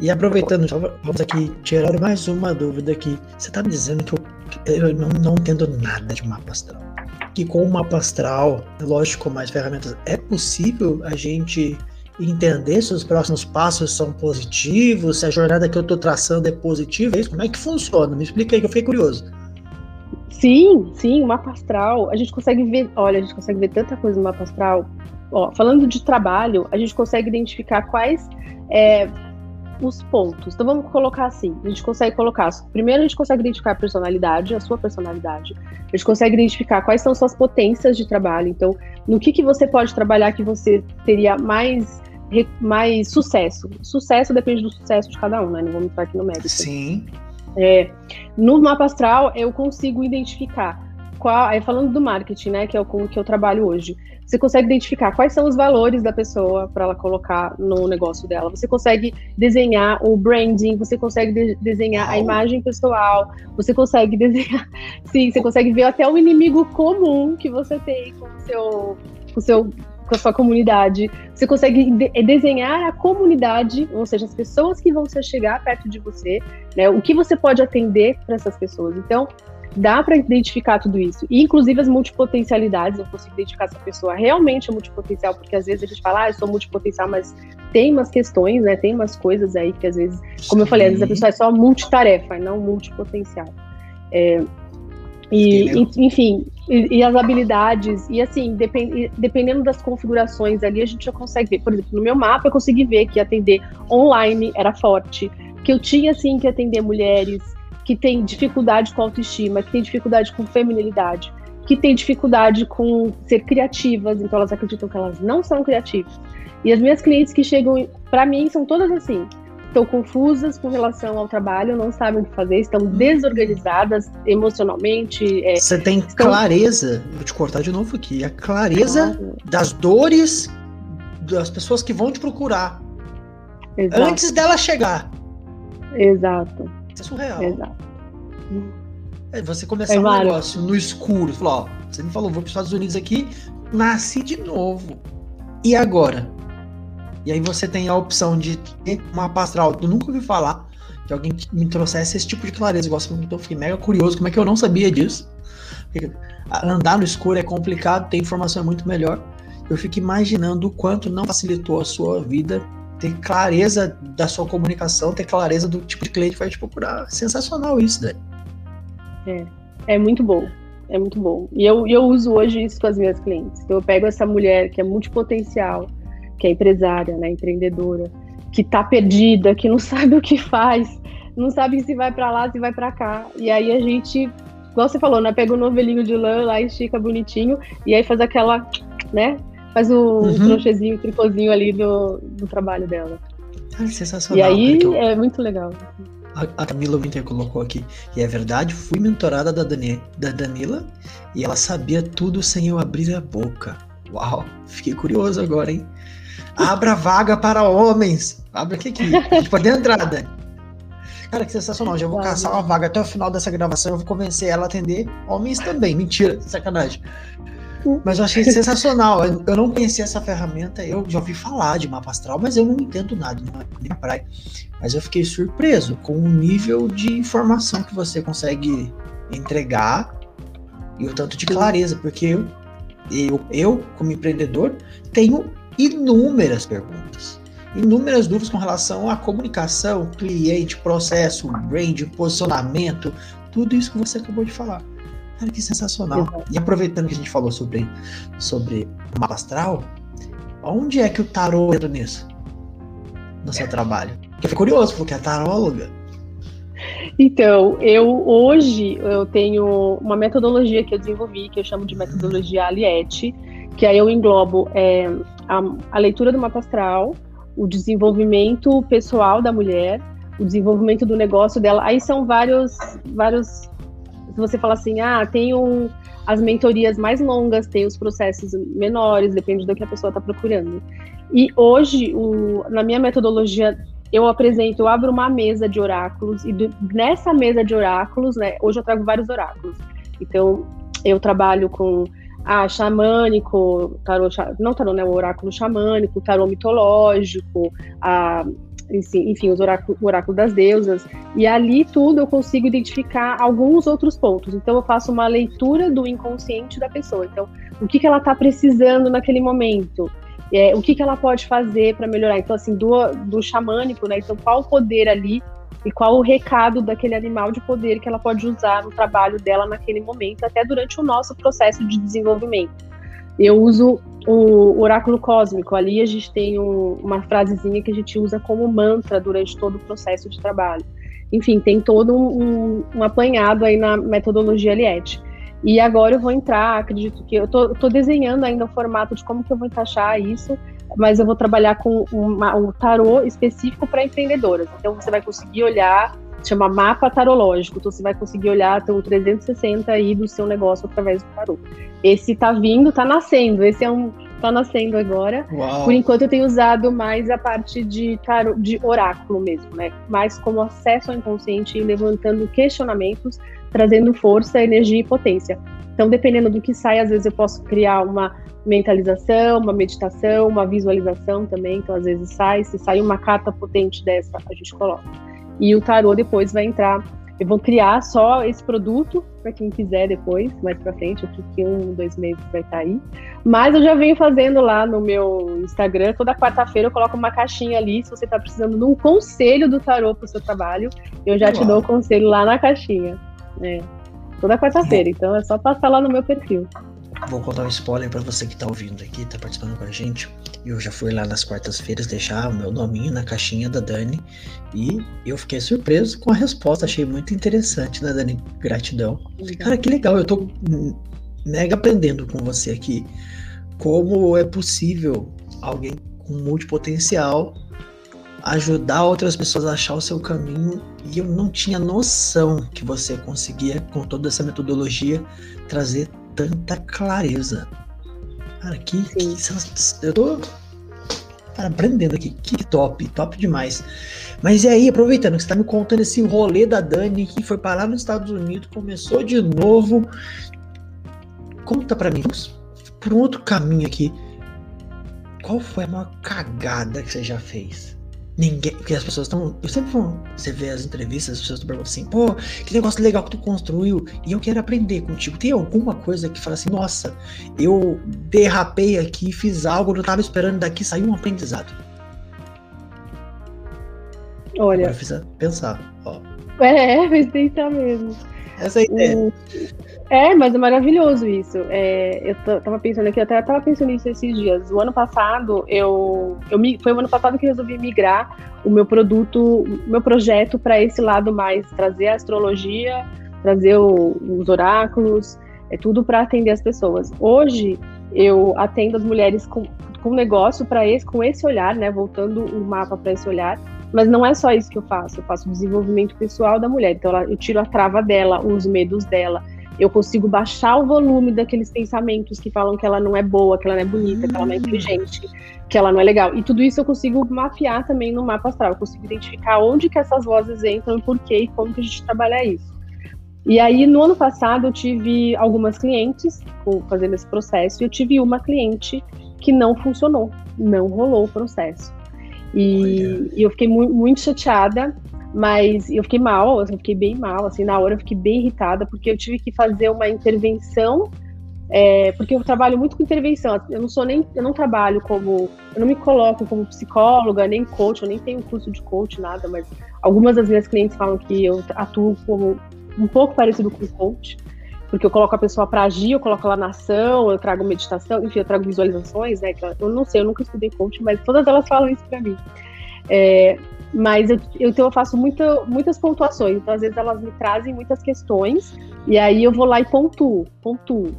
E aproveitando, vamos aqui tirar mais uma dúvida aqui. Você está me dizendo que eu, eu não, não entendo nada de mapa astral. Que com o mapa astral, lógico, com mais ferramentas, é possível a gente entender se os próximos passos são positivos, se a jornada que eu estou traçando é positiva, é isso? Como é que funciona? Me explica aí que eu fiquei curioso. Sim, sim, o mapa astral, a gente consegue ver, olha, a gente consegue ver tanta coisa no mapa astral. Ó, falando de trabalho, a gente consegue identificar quais é, os pontos. Então vamos colocar assim, a gente consegue colocar, primeiro a gente consegue identificar a personalidade, a sua personalidade. A gente consegue identificar quais são suas potências de trabalho. Então, no que que você pode trabalhar que você teria mais mais sucesso. Sucesso depende do sucesso de cada um, né? Não vamos entrar aqui no mérito. Sim. É, no mapa astral, eu consigo identificar qual, aí falando do marketing, né, que é o com que eu trabalho hoje, você consegue identificar quais são os valores da pessoa para ela colocar no negócio dela. Você consegue desenhar o branding, você consegue de desenhar a imagem pessoal, você consegue desenhar, sim, você consegue ver até o inimigo comum que você tem com o seu, com o seu com a sua comunidade. Você consegue de é, desenhar a comunidade, ou seja, as pessoas que vão chegar perto de você, né? O que você pode atender para essas pessoas. Então, dá para identificar tudo isso. E, inclusive, as multipotencialidades, eu consigo identificar se a pessoa realmente é multipotencial, porque às vezes a gente fala, ah, eu sou multipotencial, mas tem umas questões, né? Tem umas coisas aí que às vezes, como eu falei, às vezes a pessoa é só multitarefa e não multipotencial. É, e, enfim, e, e, as habilidades, e assim, depend, dependendo das configurações ali, a gente já consegue ver. Por exemplo, no meu mapa eu consegui ver que atender online era forte, que eu tinha, assim, que atender mulheres que têm dificuldade com autoestima, que têm dificuldade com feminilidade, que têm dificuldade com ser criativas, então elas acreditam que elas não são criativas. E as minhas clientes que chegam para mim são todas assim estão confusas com relação ao trabalho, não sabem o que fazer, estão hum. desorganizadas emocionalmente. É, Você tem estão... clareza, vou te cortar de novo aqui, a clareza claro. das dores das pessoas que vão te procurar Exato. antes dela chegar. Exato. Isso é surreal. Exato. É você começar é, um negócio no escuro, falar, ó, você me falou, vou para os Estados Unidos aqui, nasci de novo. E agora? E aí você tem a opção de ter uma astral. Eu nunca ouvi falar de alguém que me trouxesse esse tipo de clareza. Igual você eu fiquei mega curioso, como é que eu não sabia disso? Porque andar no escuro é complicado, ter informação é muito melhor. Eu fico imaginando o quanto não facilitou a sua vida ter clareza da sua comunicação, ter clareza do tipo de cliente que vai te procurar. Sensacional isso, né? É, é muito bom. É muito bom. E eu, eu uso hoje isso com as minhas clientes. Então eu pego essa mulher que é multipotencial, que é empresária, né, empreendedora, que está perdida, que não sabe o que faz, não sabe se vai para lá, se vai para cá. E aí a gente, igual você falou, né, pega o novelinho de lã lá, estica bonitinho, e aí faz aquela, né, faz o uhum. crochêzinho, o tricôzinho ali do, do trabalho dela. Ah, sensacional. E aí eu... é muito legal. A Camila Winter colocou aqui. E é verdade, fui mentorada da, Dani, da Danila e ela sabia tudo sem eu abrir a boca. Uau, fiquei curioso agora, hein? Abra vaga para homens. Abre aqui, aqui. A gente pode entrar, Dani. Cara, que sensacional. Já vou caçar uma vaga até o final dessa gravação. Eu vou convencer ela a atender homens também. Mentira, sacanagem. Mas eu achei sensacional. Eu não conhecia essa ferramenta. Eu já ouvi falar de mapa astral, mas eu não entendo nada, não é praia. Mas eu fiquei surpreso com o nível de informação que você consegue entregar e o tanto de clareza, porque eu, eu, eu como empreendedor, tenho inúmeras perguntas, inúmeras dúvidas com relação à comunicação, cliente, processo, brand, posicionamento, tudo isso que você acabou de falar. Cara, que sensacional. E aproveitando que a gente falou sobre, sobre mapa astral, onde é que o tarô entra nisso? No seu trabalho? Eu fiquei curioso, porque é taróloga. Então, eu hoje eu tenho uma metodologia que eu desenvolvi, que eu chamo de metodologia Aliette, que aí eu englobo é, a, a leitura do mapa astral, o desenvolvimento pessoal da mulher, o desenvolvimento do negócio dela. Aí são vários, vários. Se você fala assim, ah, tem um, as mentorias mais longas, tem os processos menores, depende do que a pessoa está procurando. E hoje, o, na minha metodologia, eu apresento, eu abro uma mesa de oráculos, e do, nessa mesa de oráculos, né, hoje eu trago vários oráculos. Então, eu trabalho com ah, xamânico, tarô, não tarô, né, o oráculo xamânico, tarô mitológico, a, enfim, os oráculos, o oráculo das deusas, e ali tudo eu consigo identificar alguns outros pontos. Então eu faço uma leitura do inconsciente da pessoa. Então, o que, que ela está precisando naquele momento? É, o que, que ela pode fazer para melhorar? Então, assim, do, do xamânico, né? Então, qual o poder ali e qual o recado daquele animal de poder que ela pode usar no trabalho dela naquele momento, até durante o nosso processo de desenvolvimento. Eu uso o oráculo cósmico. Ali a gente tem um, uma frasezinha que a gente usa como mantra durante todo o processo de trabalho. Enfim, tem todo um, um apanhado aí na metodologia Eliette. E agora eu vou entrar, acredito que eu tô, desenhando ainda o formato de como que eu vou encaixar isso, mas eu vou trabalhar com uma, um tarô específico para empreendedoras. Então você vai conseguir olhar chama mapa tarológico. Então você vai conseguir olhar o 360 aí do seu negócio através do tarô. Esse tá vindo, tá nascendo. Esse é um tá nascendo agora. Uau. Por enquanto eu tenho usado mais a parte de tarô, de oráculo mesmo, né? Mais como acesso ao inconsciente e levantando questionamentos, trazendo força, energia e potência. Então, dependendo do que sai, às vezes eu posso criar uma mentalização, uma meditação, uma visualização também. Então, às vezes sai, se sai uma carta potente dessa, a gente coloca. E o tarô depois vai entrar. Eu vou criar só esse produto para quem quiser depois, mais para frente, acho que um, dois meses vai estar tá aí. Mas eu já venho fazendo lá no meu Instagram, toda quarta-feira eu coloco uma caixinha ali, se você está precisando de um conselho do tarô para o seu trabalho, eu já Uau. te dou o conselho lá na caixinha. É. Toda quarta-feira, então é só passar lá no meu perfil. Vou contar um spoiler para você que tá ouvindo aqui, tá participando com a gente. Eu já fui lá nas quartas-feiras deixar o meu nominho na caixinha da Dani e eu fiquei surpreso com a resposta. Achei muito interessante, né, Dani? Gratidão. Cara, que legal. Eu tô mega aprendendo com você aqui como é possível alguém com multipotencial ajudar outras pessoas a achar o seu caminho e eu não tinha noção que você conseguia com toda essa metodologia trazer tanta clareza. Cara, que, que eu tô cara, aprendendo aqui. Que top, top demais. Mas e aí, aproveitando que você tá me contando esse rolê da Dani que foi parar nos Estados Unidos, começou de novo. Conta para mim, vamos por um outro caminho aqui. Qual foi a maior cagada que você já fez? Ninguém. Porque as pessoas estão. Eu sempre vou. Você vê as entrevistas, as pessoas estão perguntando assim, pô, que negócio legal que tu construiu. E eu quero aprender contigo. Tem alguma coisa que fala assim, nossa, eu derrapei aqui, fiz algo, não estava esperando daqui, saiu um aprendizado. Olha. Agora fiz pensar, ó. É, fez pensar mesmo. Essa é a ideia. O... É, mas é maravilhoso isso. É, eu tava pensando aqui, eu até tava pensando nisso esses dias. O ano passado, eu, eu foi o ano passado que resolvi migrar o meu produto, o meu projeto para esse lado mais, trazer a astrologia, trazer o, os oráculos, é tudo para atender as pessoas. Hoje, eu atendo as mulheres com, com negócio para esse, com esse olhar, né? Voltando o mapa para esse olhar. Mas não é só isso que eu faço. Eu faço desenvolvimento pessoal da mulher. Então, eu tiro a trava dela, os medos dela eu consigo baixar o volume daqueles pensamentos que falam que ela não é boa, que ela não é bonita, que ela não é inteligente, que ela não é legal. E tudo isso eu consigo mapear também no mapa astral. Eu consigo identificar onde que essas vozes entram, por quê e como que a gente trabalha isso. E aí, no ano passado, eu tive algumas clientes fazendo esse processo, e eu tive uma cliente que não funcionou, não rolou o processo. E, e eu fiquei mu muito chateada, mas eu fiquei mal, assim, eu fiquei bem mal, assim, na hora eu fiquei bem irritada, porque eu tive que fazer uma intervenção, é, porque eu trabalho muito com intervenção, eu não sou nem, eu não trabalho como, eu não me coloco como psicóloga, nem coach, eu nem tenho curso de coach, nada, mas algumas das minhas clientes falam que eu atuo como um pouco parecido com coach, porque eu coloco a pessoa para agir, eu coloco ela na ação, eu trago meditação, enfim, eu trago visualizações, né, eu não sei, eu nunca estudei coach, mas todas elas falam isso para mim. É, mas eu, eu, então eu faço muita, muitas pontuações. Então, às vezes, elas me trazem muitas questões, e aí eu vou lá e pontuo, pontuo.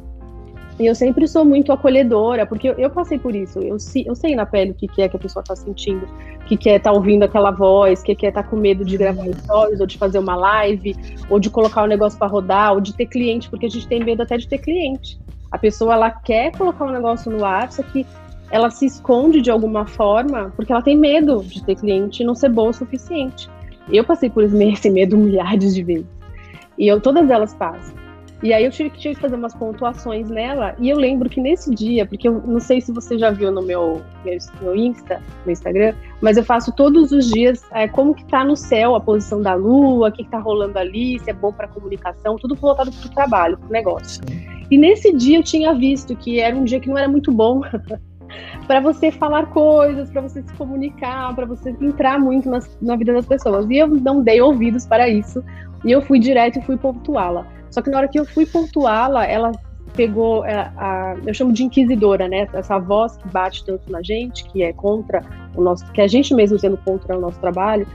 E eu sempre sou muito acolhedora, porque eu, eu passei por isso. Eu, eu sei na pele o que, que é que a pessoa está sentindo, o que, que é estar tá ouvindo aquela voz, o que, que é estar tá com medo de gravar stories, ou de fazer uma live, ou de colocar o um negócio para rodar, ou de ter cliente, porque a gente tem medo até de ter cliente. A pessoa ela quer colocar um negócio no ar, só que ela se esconde de alguma forma porque ela tem medo de ter cliente e não ser boa o suficiente. Eu passei por esse medo milhares de vezes. E eu, todas elas passam. E aí eu tive, tive que fazer umas pontuações nela, e eu lembro que nesse dia, porque eu não sei se você já viu no meu, meu, meu Insta, no Instagram, mas eu faço todos os dias é, como que tá no céu a posição da lua, o que, que tá rolando ali, se é bom para comunicação, tudo voltado para o trabalho, para o negócio. E nesse dia eu tinha visto que era um dia que não era muito bom para você falar coisas, para você se comunicar, para você entrar muito na vida das pessoas. E eu não dei ouvidos para isso, e eu fui direto e fui pontuá-la. Só que na hora que eu fui pontuá-la, ela pegou a, é, a, eu chamo de inquisidora, né? Essa voz que bate tanto na gente, que é contra o nosso, que a gente mesmo sendo contra o nosso trabalho.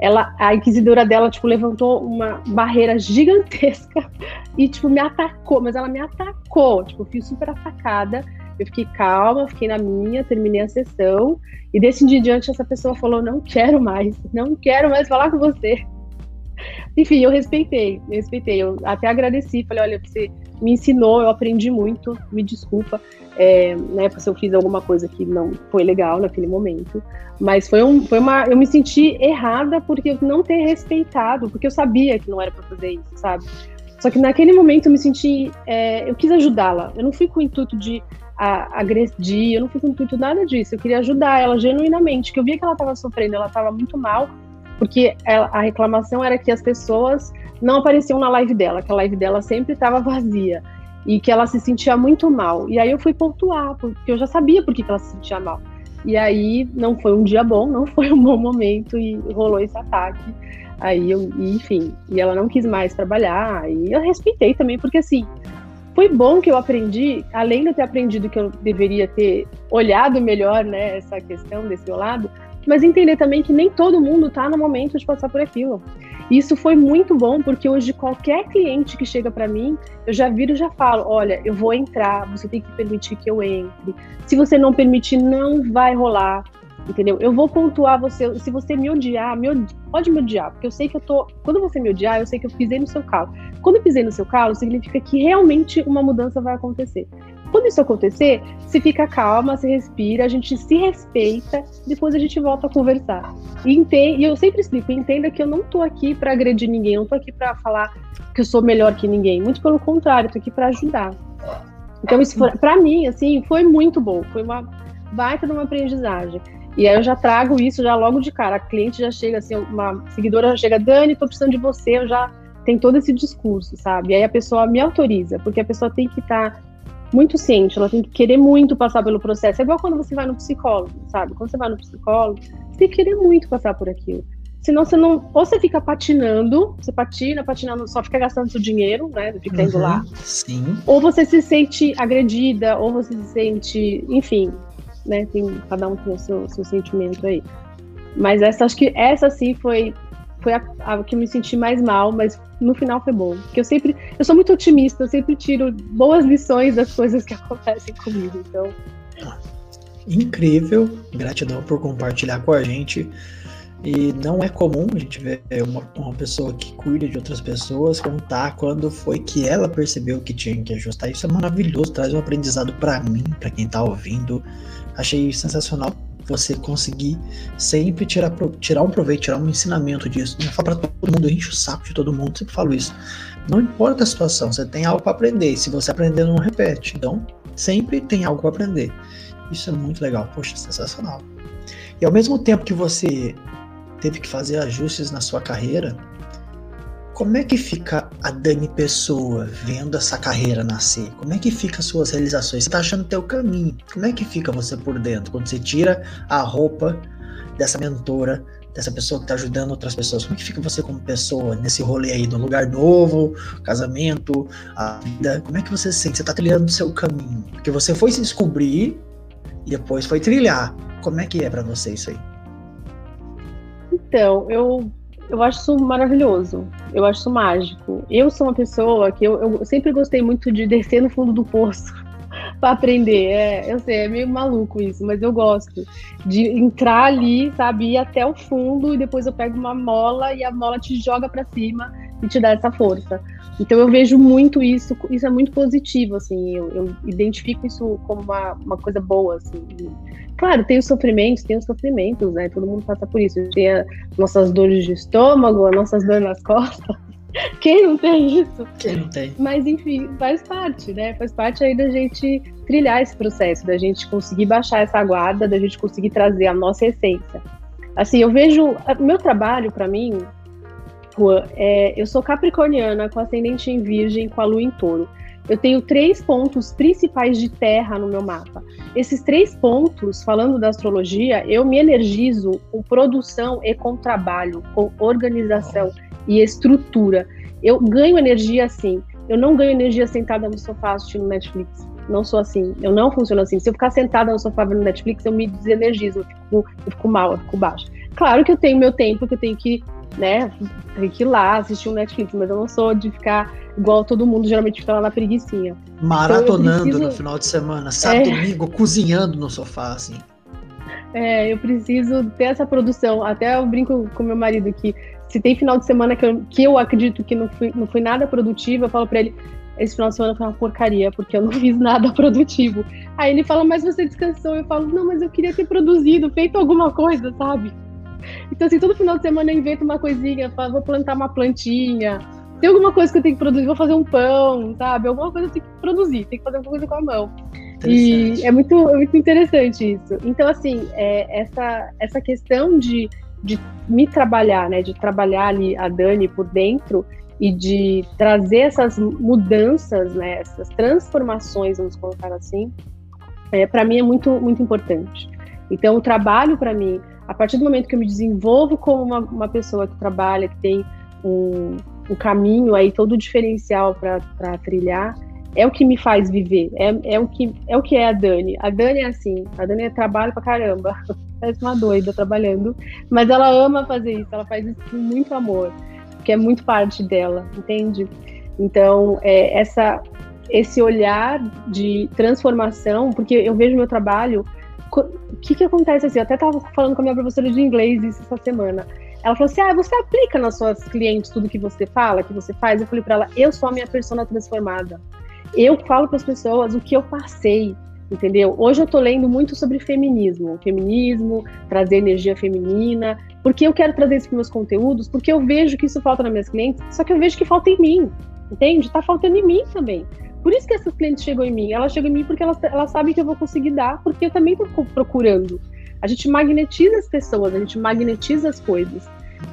Ela, a inquisidora dela, tipo, levantou uma barreira gigantesca e, tipo, me atacou, mas ela me atacou, tipo, fui super atacada. Eu fiquei calma, fiquei na minha, terminei a sessão, e desse dia em diante essa pessoa falou: Não quero mais, não quero mais falar com você. Enfim, eu respeitei, eu respeitei. Eu até agradeci, falei, olha, você me ensinou, eu aprendi muito, me desculpa, é, né, se eu fiz alguma coisa que não foi legal naquele momento. Mas foi, um, foi uma. Eu me senti errada porque eu não ter respeitado, porque eu sabia que não era para fazer isso, sabe? Só que naquele momento eu me senti. É, eu quis ajudá-la. Eu não fui com o intuito de a, agredir, eu não fui com intuito nada disso. Eu queria ajudar ela genuinamente, que eu via que ela estava sofrendo, ela estava muito mal porque ela, a reclamação era que as pessoas não apareciam na live dela, que a live dela sempre estava vazia e que ela se sentia muito mal. E aí eu fui pontuar, porque eu já sabia por que ela se sentia mal. E aí não foi um dia bom, não foi um bom momento e rolou esse ataque. Aí eu, enfim, e ela não quis mais trabalhar, e eu respeitei também, porque assim, foi bom que eu aprendi, além de ter aprendido que eu deveria ter olhado melhor, né, essa questão desse meu lado, mas entender também que nem todo mundo está no momento de passar por aquilo. Isso foi muito bom, porque hoje qualquer cliente que chega para mim, eu já viro e já falo: olha, eu vou entrar, você tem que permitir que eu entre. Se você não permitir, não vai rolar. Entendeu? Eu vou pontuar você. Se você me odiar, me odi... pode me odiar, porque eu sei que eu tô. Quando você me odiar, eu sei que eu pisei no seu calo. Quando eu pisei no seu calo, significa que realmente uma mudança vai acontecer. Quando isso acontecer, se fica calma, se respira, a gente se respeita, depois a gente volta a conversar. E, entende, e eu sempre explico, entenda que eu não tô aqui para agredir ninguém, eu não tô aqui para falar que eu sou melhor que ninguém, muito pelo contrário, eu tô aqui para ajudar. Então isso para mim assim, foi muito bom, foi uma baita de uma aprendizagem. E aí eu já trago isso já logo de cara. A cliente já chega assim, uma seguidora já chega, Dani, tô precisando de você, eu já tem todo esse discurso, sabe? E aí a pessoa me autoriza, porque a pessoa tem que estar tá muito ciente, ela tem que querer muito passar pelo processo. É igual quando você vai no psicólogo, sabe? Quando você vai no psicólogo, você tem que querer muito passar por aquilo. Senão você não. Ou você fica patinando, você patina, patinando, só fica gastando seu dinheiro, né? Fica indo uhum, lá. Sim. Ou você se sente agredida, ou você se sente. Enfim, né? Tem, cada um tem o seu, seu sentimento aí. Mas essa, acho que essa sim foi foi a, a, que me senti mais mal, mas no final foi bom. Porque eu sempre, eu sou muito otimista, eu sempre tiro boas lições das coisas que acontecem comigo. Então. Incrível, gratidão por compartilhar com a gente. E não é comum a gente ver uma, uma pessoa que cuida de outras pessoas contar quando foi que ela percebeu que tinha que ajustar. Isso é maravilhoso, traz um aprendizado para mim, para quem tá ouvindo. Achei sensacional você conseguir sempre tirar, tirar um proveito, tirar um ensinamento disso. Não falo para todo mundo, enche o saco de todo mundo, sempre falo isso. Não importa a situação, você tem algo para aprender. E se você aprender, não repete. Então, sempre tem algo para aprender. Isso é muito legal, poxa, sensacional. E ao mesmo tempo que você teve que fazer ajustes na sua carreira, como é que fica a Dani Pessoa vendo essa carreira nascer? Como é que fica as suas realizações? Você tá achando teu caminho. Como é que fica você por dentro? Quando você tira a roupa dessa mentora, dessa pessoa que tá ajudando outras pessoas. Como é que fica você como pessoa nesse rolê aí, no lugar novo, casamento, a vida? Como é que você se sente? Você tá trilhando o seu caminho. Porque você foi se descobrir e depois foi trilhar. Como é que é para você isso aí? Então, eu eu acho isso maravilhoso. Eu acho isso mágico. Eu sou uma pessoa que eu, eu sempre gostei muito de descer no fundo do poço para aprender. É, eu sei, é meio maluco isso, mas eu gosto de entrar ali, sabe, ir até o fundo e depois eu pego uma mola e a mola te joga para cima e te dá essa força. Então eu vejo muito isso, isso é muito positivo, assim, eu, eu identifico isso como uma, uma coisa boa, assim. Claro, tem os sofrimentos, tem os sofrimentos, né? Todo mundo passa por isso. Tem as nossas dores de estômago, as nossas dores nas costas. Quem não tem isso? Quem não tem? Mas enfim, faz parte, né? Faz parte aí da gente trilhar esse processo, da gente conseguir baixar essa guarda, da gente conseguir trazer a nossa essência. Assim, eu vejo meu trabalho para mim, Juan, é, eu sou capricorniana com ascendente em virgem, com a lua em touro. Eu tenho três pontos principais de terra no meu mapa. Esses três pontos, falando da astrologia, eu me energizo com produção e com trabalho, com organização e estrutura. Eu ganho energia assim. Eu não ganho energia sentada no sofá assistindo Netflix. Não sou assim. Eu não funciono assim. Se eu ficar sentada no sofá vendo Netflix, eu me desenergizo, eu fico, eu fico mal, eu fico baixo. Claro que eu tenho meu tempo, que eu tenho que né, tem que ir lá assistir um Netflix, mas eu não sou de ficar igual todo mundo geralmente fica lá na preguiçinha. Maratonando então, preciso... no final de semana, sábado, é... domingo, cozinhando no sofá, assim. É, eu preciso ter essa produção. Até eu brinco com meu marido que se tem final de semana que eu, que eu acredito que não fui, não fui nada produtivo, eu falo pra ele, esse final de semana foi uma porcaria, porque eu não fiz nada produtivo. Aí ele fala, mas você descansou? Eu falo, não, mas eu queria ter produzido, feito alguma coisa, sabe? Então, assim, todo final de semana eu invento uma coisinha, vou plantar uma plantinha. Tem alguma coisa que eu tenho que produzir, vou fazer um pão, sabe? Alguma coisa eu tenho que produzir, tem que fazer alguma coisa com a mão. E é muito, é muito interessante isso. Então, assim, é, essa, essa questão de, de me trabalhar, né? De trabalhar ali a Dani por dentro e de trazer essas mudanças, né? Essas transformações, vamos colocar assim, é, para mim é muito, muito importante. Então, o trabalho para mim a partir do momento que eu me desenvolvo como uma, uma pessoa que trabalha, que tem um, um caminho aí todo diferencial para trilhar, é o que me faz viver, é, é, o que, é o que é a Dani. A Dani é assim, a Dani é trabalho pra caramba, parece uma doida trabalhando, mas ela ama fazer isso, ela faz isso com muito amor, que é muito parte dela, entende? Então, é, essa, esse olhar de transformação, porque eu vejo meu trabalho o que que acontece assim? Eu até estava falando com a minha professora de inglês isso essa semana. Ela falou assim: ah, você aplica nas suas clientes tudo que você fala, que você faz? Eu falei para ela: eu sou a minha persona transformada. Eu falo para as pessoas o que eu passei, entendeu? Hoje eu tô lendo muito sobre feminismo, feminismo, trazer energia feminina, porque eu quero trazer isso para meus conteúdos, porque eu vejo que isso falta nas minhas clientes, só que eu vejo que falta em mim, entende? Tá faltando em mim também. Por isso que essas clientes chegam em mim. Elas chegam em mim porque elas, elas sabem que eu vou conseguir dar, porque eu também estou procurando. A gente magnetiza as pessoas, a gente magnetiza as coisas.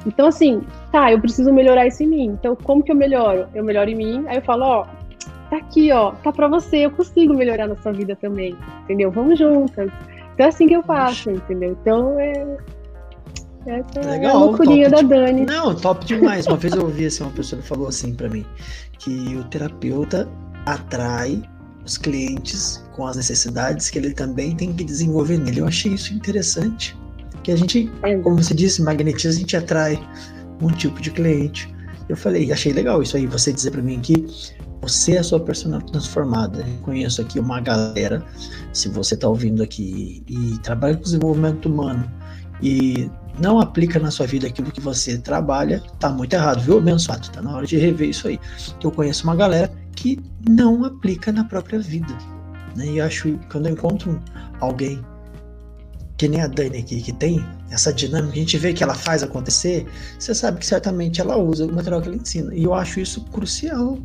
Então, assim, tá, eu preciso melhorar isso em mim. Então, como que eu melhoro? Eu melhoro em mim, aí eu falo, ó, tá aqui, ó, tá pra você, eu consigo melhorar na sua vida também, entendeu? Vamos juntas. Então é assim que eu faço, entendeu? Então é. Essa Legal, é a loucurinha da Dani. Não, top demais. Uma vez eu ouvi assim, uma pessoa que falou assim para mim, que o terapeuta atrai os clientes com as necessidades que ele também tem que desenvolver nele. Eu achei isso interessante, que a gente, como você disse, magnetiza, a gente atrai um tipo de cliente. Eu falei, achei legal isso aí, você dizer para mim que você é a sua persona transformada. Eu conheço aqui uma galera, se você está ouvindo aqui e trabalha com desenvolvimento humano e não aplica na sua vida aquilo que você trabalha, tá muito errado, viu, abençoado? Tá na hora de rever isso aí. Eu conheço uma galera que não aplica na própria vida. Né? E eu acho quando eu encontro alguém que nem a Dani aqui, que tem essa dinâmica, a gente vê que ela faz acontecer, você sabe que certamente ela usa o material que ela ensina. E eu acho isso crucial.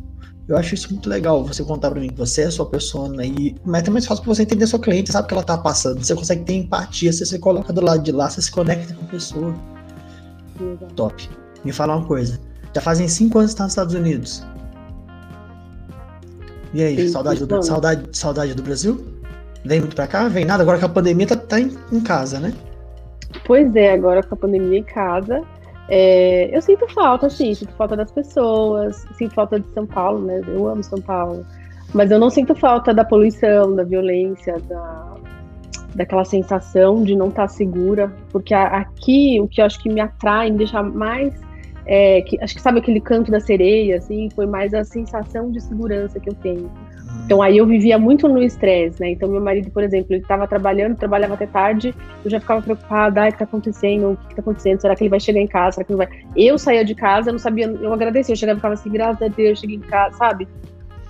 Eu acho isso muito legal, você contar para mim que você é a sua persona e mas é mais fácil para você entender a sua cliente, sabe o que ela tá passando, você consegue ter empatia, você se coloca do lado de lá, você se conecta com a pessoa. Top. Me fala uma coisa, já fazem cinco anos que está nos Estados Unidos. E aí, Sim, saudade, do, saudade, saudade do Brasil? Vem muito pra cá? Vem nada? Agora que a pandemia tá, tá em, em, casa, né? Pois é, agora com a pandemia em casa, é, eu sinto falta, sim, sinto falta das pessoas, sinto falta de São Paulo, né? Eu amo São Paulo. Mas eu não sinto falta da poluição, da violência, da, daquela sensação de não estar tá segura, porque aqui o que eu acho que me atrai, me deixa mais é, que, acho que sabe aquele canto da sereia, assim, foi mais a sensação de segurança que eu tenho. Hum. Então aí eu vivia muito no estresse, né? Então meu marido, por exemplo, ele estava trabalhando, trabalhava até tarde, eu já ficava preocupada, ai, o que tá acontecendo? O que, que tá acontecendo? Será que ele vai chegar em casa? Será que não vai? Eu saía de casa, eu não sabia, eu agradecia, eu chegava e ficava assim, graças a Deus, eu cheguei em casa, sabe?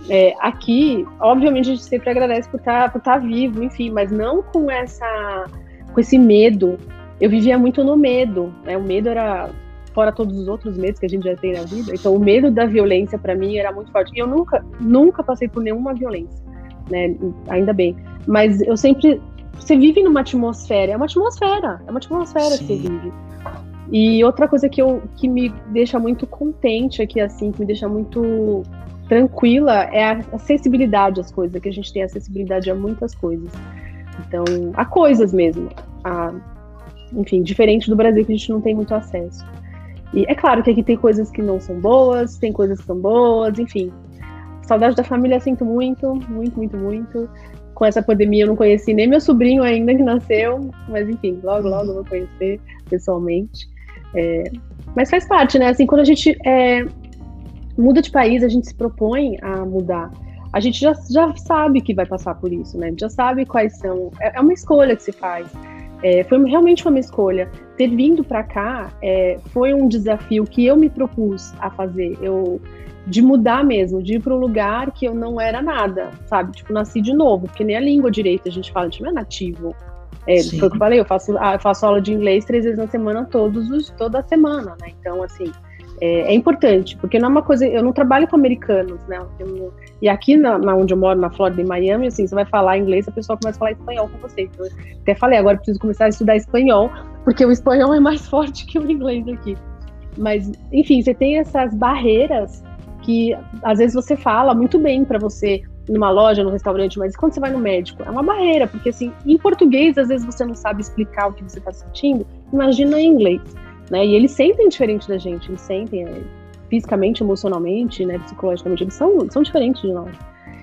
É, aqui, obviamente, a gente sempre agradece por estar tá, por tá vivo, enfim, mas não com essa com esse medo. Eu vivia muito no medo, né? O medo era fora todos os outros medos que a gente já tem na vida. Então, o medo da violência para mim era muito forte. E eu nunca, nunca passei por nenhuma violência, né? Ainda bem. Mas eu sempre você vive numa atmosfera, é uma atmosfera, é uma atmosfera Sim. que você vive. E outra coisa que, eu, que me deixa muito contente aqui, assim, que me deixa muito tranquila, é a acessibilidade às coisas, que a gente tem acessibilidade a muitas coisas. Então, a coisas mesmo. A, enfim, diferente do Brasil que a gente não tem muito acesso. E é claro que aqui tem coisas que não são boas, tem coisas que são boas, enfim. Saudade da família sinto muito, muito, muito, muito. Com essa pandemia eu não conheci nem meu sobrinho ainda que nasceu, mas enfim, logo, logo eu vou conhecer pessoalmente. É, mas faz parte, né? Assim, quando a gente é, muda de país, a gente se propõe a mudar. A gente já, já sabe que vai passar por isso, né? Já sabe quais são. É, é uma escolha que se faz. É, foi realmente uma escolha. Ter vindo para cá é, foi um desafio que eu me propus a fazer. Eu de mudar mesmo, de ir para um lugar que eu não era nada, sabe? Tipo, nasci de novo, porque nem a língua direita a gente fala, a gente não é nativo. É, foi o que eu falei, eu faço, ah, eu faço aula de inglês três vezes na semana, todos os, toda semana, né? Então, assim, é, é, importante, porque não é uma coisa. Eu não trabalho com americanos, né? Eu, e aqui na, na, onde eu moro, na Flórida, em Miami, assim, você vai falar inglês, a pessoa começa a falar espanhol com você. Então, até falei, agora preciso começar a estudar espanhol, porque o espanhol é mais forte que o inglês aqui. Mas, enfim, você tem essas barreiras que às vezes você fala muito bem para você numa loja, no restaurante, mas quando você vai no médico, é uma barreira, porque assim, em português, às vezes você não sabe explicar o que você está sentindo, imagina em inglês, né? E eles sentem diferente da gente, eles sentem é, fisicamente, emocionalmente, né, psicologicamente, eles são, são diferentes de nós.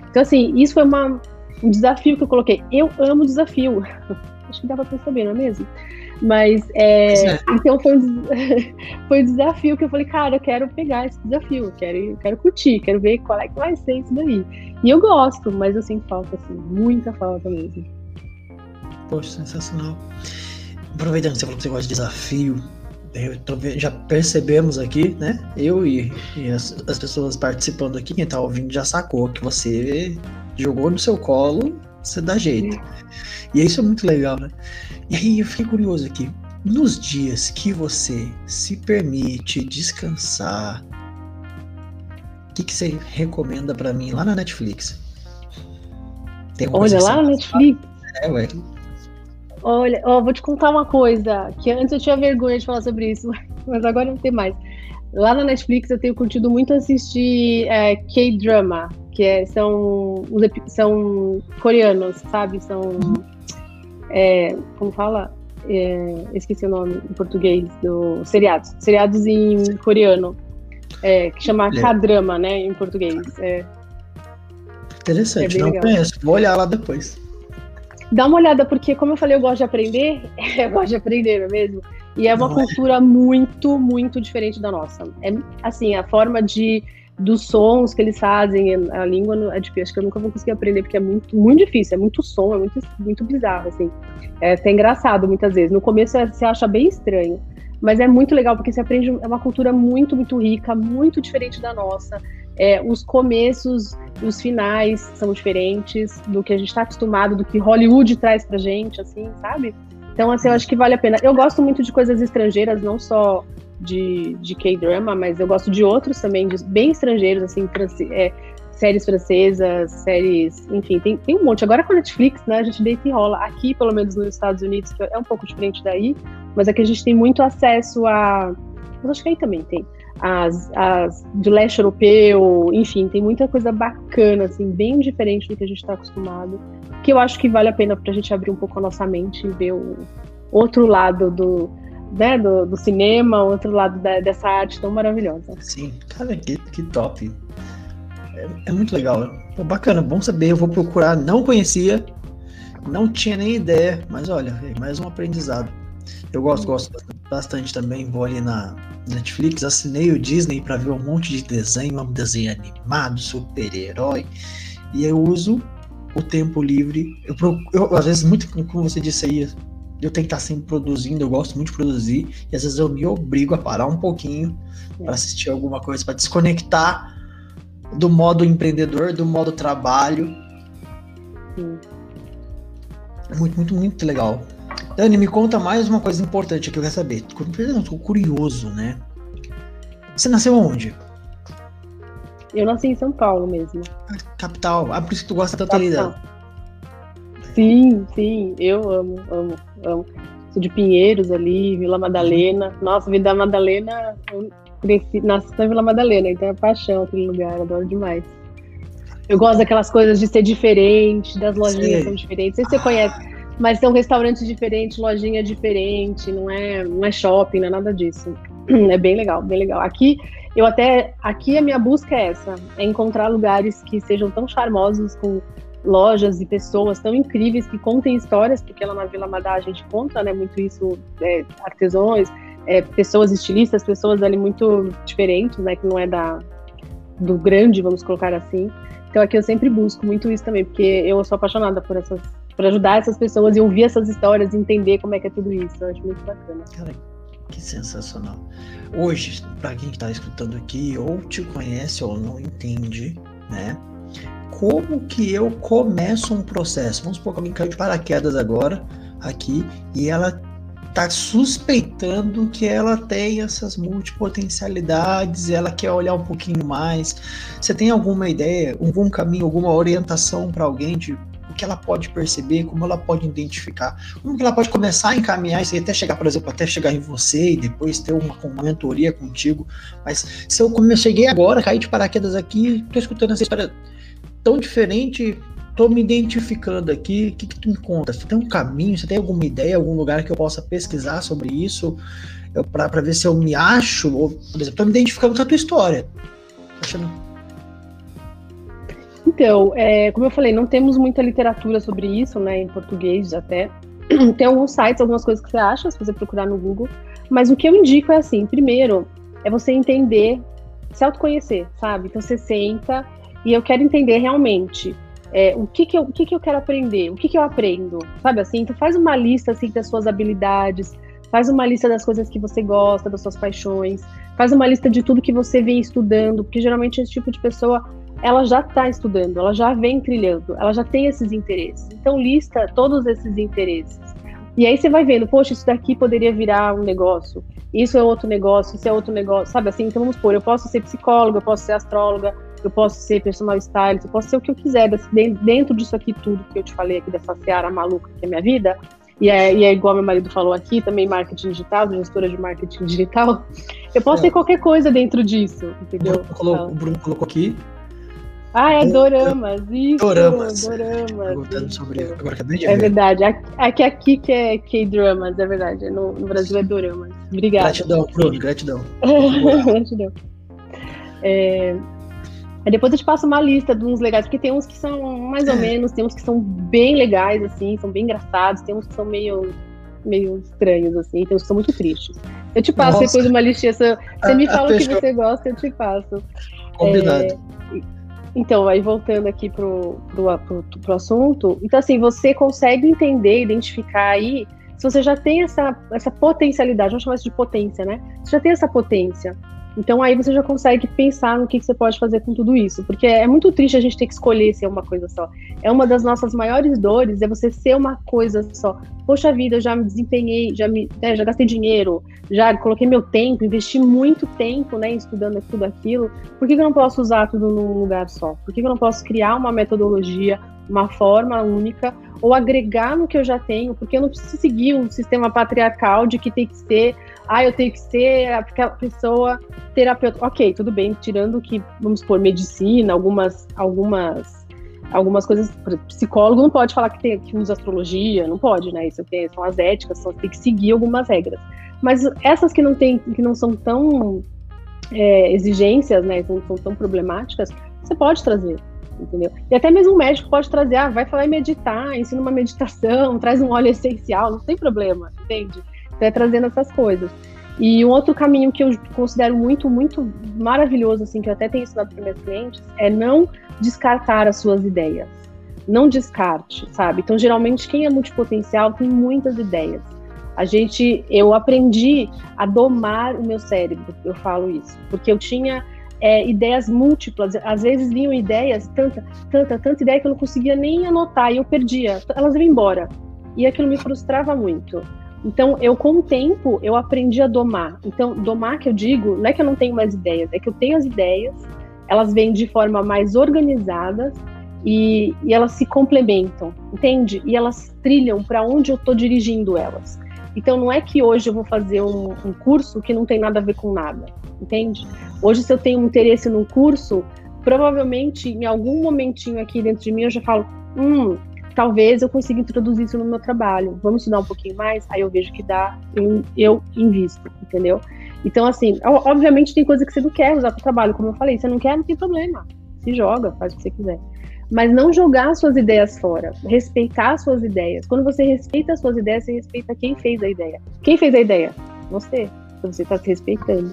Então, assim, isso foi uma, um desafio que eu coloquei. Eu amo desafio. Acho que dá pra perceber, não é mesmo? Mas, é, é. então foi um, foi um desafio que eu falei, cara, eu quero pegar esse desafio, eu quero, eu quero curtir, quero ver qual é que vai ser isso daí. E eu gosto, mas eu sinto falta, assim, muita falta mesmo. Poxa, sensacional. Aproveitando que você falou que você gosta de desafio, já percebemos aqui, né? Eu e, e as, as, pessoas participando aqui, quem tá ouvindo já sacou que você jogou no seu colo, você dá jeito. E isso é muito legal, né? E aí eu fiquei curioso aqui. Nos dias que você se permite descansar, o que, que você recomenda para mim lá na Netflix? Olha, lá na Netflix. É, ué. Olha, ó, vou te contar uma coisa, que antes eu tinha vergonha de falar sobre isso, mas agora não tem mais. Lá na Netflix eu tenho curtido muito assistir é, K-drama, que é, são, são coreanos, sabe? São é, como fala? É, esqueci o nome em português do seriados, seriados em coreano, é, que chama é. K-drama, né, em português. É. Interessante, não legal. conheço, vou olhar lá depois. Dá uma olhada, porque como eu falei, eu gosto de aprender, eu gosto de aprender, não é mesmo? E é uma não cultura muito, muito diferente da nossa. É assim, a forma de dos sons que eles fazem, a língua é difícil, acho que eu nunca vou conseguir aprender, porque é muito, muito difícil, é muito som, é muito, muito bizarro, assim. É até engraçado muitas vezes. No começo você acha bem estranho, mas é muito legal, porque você aprende, é uma cultura muito, muito rica, muito diferente da nossa. É, os começos os finais são diferentes do que a gente está acostumado, do que Hollywood traz pra gente, assim, sabe? Então, assim, eu acho que vale a pena. Eu gosto muito de coisas estrangeiras, não só de, de K-drama, mas eu gosto de outros também, de, bem estrangeiros, assim, é, séries francesas, séries, enfim, tem, tem um monte. Agora com a Netflix, né, a gente deita e rola. Aqui, pelo menos nos Estados Unidos, que é um pouco diferente daí, mas aqui a gente tem muito acesso a. Mas acho que aí também tem. As, as do leste europeu, enfim, tem muita coisa bacana, assim, bem diferente do que a gente está acostumado, que eu acho que vale a pena para a gente abrir um pouco a nossa mente e ver o outro lado do, né, do, do cinema, outro lado da, dessa arte tão maravilhosa. Sim, cara, que, que top. É, é muito legal. Pô, bacana, bom saber. Eu vou procurar. Não conhecia, não tinha nem ideia, mas olha, é mais um aprendizado. Eu gosto, gosto bastante também. Vou ali na Netflix, assinei o Disney para ver um monte de desenho, um desenho animado, super-herói. E eu uso o tempo livre. Eu, eu, às vezes, muito como você disse aí, eu tenho que estar sempre produzindo, eu gosto muito de produzir, e às vezes eu me obrigo a parar um pouquinho para assistir alguma coisa, para desconectar do modo empreendedor, do modo trabalho. Sim. Muito, muito, muito legal. Dani, me conta mais uma coisa importante que eu quero saber. Eu estou curioso, né? Você nasceu onde? Eu nasci em São Paulo mesmo. Capital. Ah, por isso que tu gosta tanto ali da... Sim, sim. Eu amo, amo, amo. Sou de Pinheiros ali, Vila Madalena. Nossa, Vila Madalena, eu cresci, nasci na Vila Madalena, então é paixão aquele lugar, adoro demais. Eu gosto daquelas coisas de ser diferente, das lojinhas são diferentes. Não sei se você conhece, mas são restaurantes diferentes, lojinha diferente, não é, não é shopping, não é nada disso. É bem legal, bem legal. Aqui, eu até, aqui a minha busca é essa, é encontrar lugares que sejam tão charmosos, com lojas e pessoas tão incríveis que contem histórias, porque lá na Vila Madá a gente conta, né, muito isso, é, artesãos, é, pessoas estilistas, pessoas ali muito diferentes, né, que não é da do grande, vamos colocar assim. Então aqui eu sempre busco muito isso também, porque eu sou apaixonada por essas, por ajudar essas pessoas e ouvir essas histórias e entender como é que é tudo isso. Eu acho muito bacana. Cara, que sensacional. Hoje, para quem está escutando aqui, ou te conhece ou não entende, né? Como que eu começo um processo? Vamos supor que alguém caiu de paraquedas agora aqui e ela tá suspeitando que ela tem essas multipotencialidades, ela quer olhar um pouquinho mais. Você tem alguma ideia, algum caminho, alguma orientação para alguém de o que ela pode perceber, como ela pode identificar, como que ela pode começar a encaminhar isso aí até chegar, por exemplo, até chegar em você e depois ter uma, uma mentoria contigo. Mas se eu, cheguei agora, caí de paraquedas aqui, tô escutando essa história tão diferente, tô me identificando aqui, o que, que tu me conta? Você tem um caminho, você tem alguma ideia, algum lugar que eu possa pesquisar sobre isso, para ver se eu me acho, ou, por exemplo, tô me identificando com a tua história. Achando... Então, é, como eu falei, não temos muita literatura sobre isso, né, em português até. Tem alguns sites, algumas coisas que você acha, se você procurar no Google, mas o que eu indico é assim, primeiro, é você entender, se autoconhecer, sabe? Então você senta e eu quero entender realmente é, o, que, que, eu, o que, que eu quero aprender, o que, que eu aprendo, sabe assim? Então faz uma lista assim das suas habilidades, faz uma lista das coisas que você gosta, das suas paixões, faz uma lista de tudo que você vem estudando, porque geralmente esse tipo de pessoa ela já está estudando, ela já vem trilhando, ela já tem esses interesses. Então lista todos esses interesses. E aí você vai vendo, poxa, isso daqui poderia virar um negócio, isso é outro negócio, isso é outro negócio, sabe assim? Então vamos supor, eu posso ser psicóloga, eu posso ser astróloga, eu posso ser personal stylist, eu posso ser o que eu quiser, dentro disso aqui tudo que eu te falei aqui, dessa seara maluca que é minha vida, e é, e é igual meu marido falou aqui, também marketing digital, gestora de marketing digital, eu posso é. ter qualquer coisa dentro disso, entendeu? O Bruno colocou, então. o Bruno colocou aqui. Ah, é Doramas, isso. Doramas. Doramas. sobre agora acabei de É ver. verdade. Aqui, aqui que é K-Dramas, é verdade. No, no Brasil é Doramas. Obrigada. Gratidão, Bruno, gratidão. gratidão. É, Aí depois eu te passo uma lista de uns legais, porque tem uns que são mais ou é. menos, tem uns que são bem legais, assim, são bem engraçados, tem uns que são meio, meio estranhos, assim, tem uns que são muito tristes. Eu te passo Nossa. depois uma listinha, você, você me fala o que você gosta, eu te passo. Combinado. É, então, aí voltando aqui pro, pro, pro, pro assunto, então assim, você consegue entender, identificar aí, se você já tem essa, essa potencialidade, vamos chamar isso de potência, né? Você já tem essa potência, então aí você já consegue pensar no que, que, você pode fazer com tudo isso, porque é muito triste a gente ter que escolher ser uma coisa só. É uma das nossas maiores dores é você ser uma coisa só. Poxa vida, eu já me desempenhei, já me, né, já gastei dinheiro, já coloquei meu tempo, investi muito tempo, né, estudando tudo aquilo. Por que, que eu não posso usar tudo num lugar só? Por que, que eu não posso criar uma metodologia, uma forma única ou agregar no que eu já tenho? Porque eu não preciso seguir um sistema patriarcal de que tem que ser ah, eu tenho que ser aquela pessoa terapeuta. Ok, tudo bem, tirando que, vamos supor, medicina, algumas, algumas, algumas coisas. Psicólogo não pode falar que, tem, que usa astrologia, não pode, né? Isso tem, são as éticas, são, tem que seguir algumas regras. Mas essas que não, tem, que não são tão é, exigências, né? Não são tão problemáticas, você pode trazer. Entendeu? E até mesmo o médico pode trazer, ah, vai falar em meditar, ensina uma meditação, traz um óleo essencial, não tem problema, entende? Então, é trazendo essas coisas. E um outro caminho que eu considero muito, muito maravilhoso, assim, que eu até tenho ensinado para meus clientes, é não descartar as suas ideias. Não descarte, sabe? Então, geralmente, quem é multipotencial tem muitas ideias. A gente, eu aprendi a domar o meu cérebro, eu falo isso, porque eu tinha é, ideias múltiplas, às vezes vinham ideias, tanta, tanta, tanta ideia que eu não conseguia nem anotar e eu perdia, elas iam embora. E aquilo me frustrava muito. Então, eu com o tempo, eu aprendi a domar. Então, domar que eu digo, não é que eu não tenho mais ideias, é que eu tenho as ideias, elas vêm de forma mais organizada e, e elas se complementam, entende? E elas trilham para onde eu estou dirigindo elas. Então, não é que hoje eu vou fazer um, um curso que não tem nada a ver com nada, entende? Hoje, se eu tenho um interesse num curso, provavelmente em algum momentinho aqui dentro de mim eu já falo, hum, talvez eu consiga introduzir isso no meu trabalho. Vamos estudar um pouquinho mais? Aí eu vejo que dá, eu, invisto, entendeu? Então, assim, obviamente tem coisa que você não quer usar para o trabalho, como eu falei, você não quer, não tem problema. Se joga, faz o que você quiser. Mas não jogar suas ideias fora, respeitar suas ideias. Quando você respeita as suas ideias, você respeita quem fez a ideia. Quem fez a ideia? Você. Então você está se respeitando.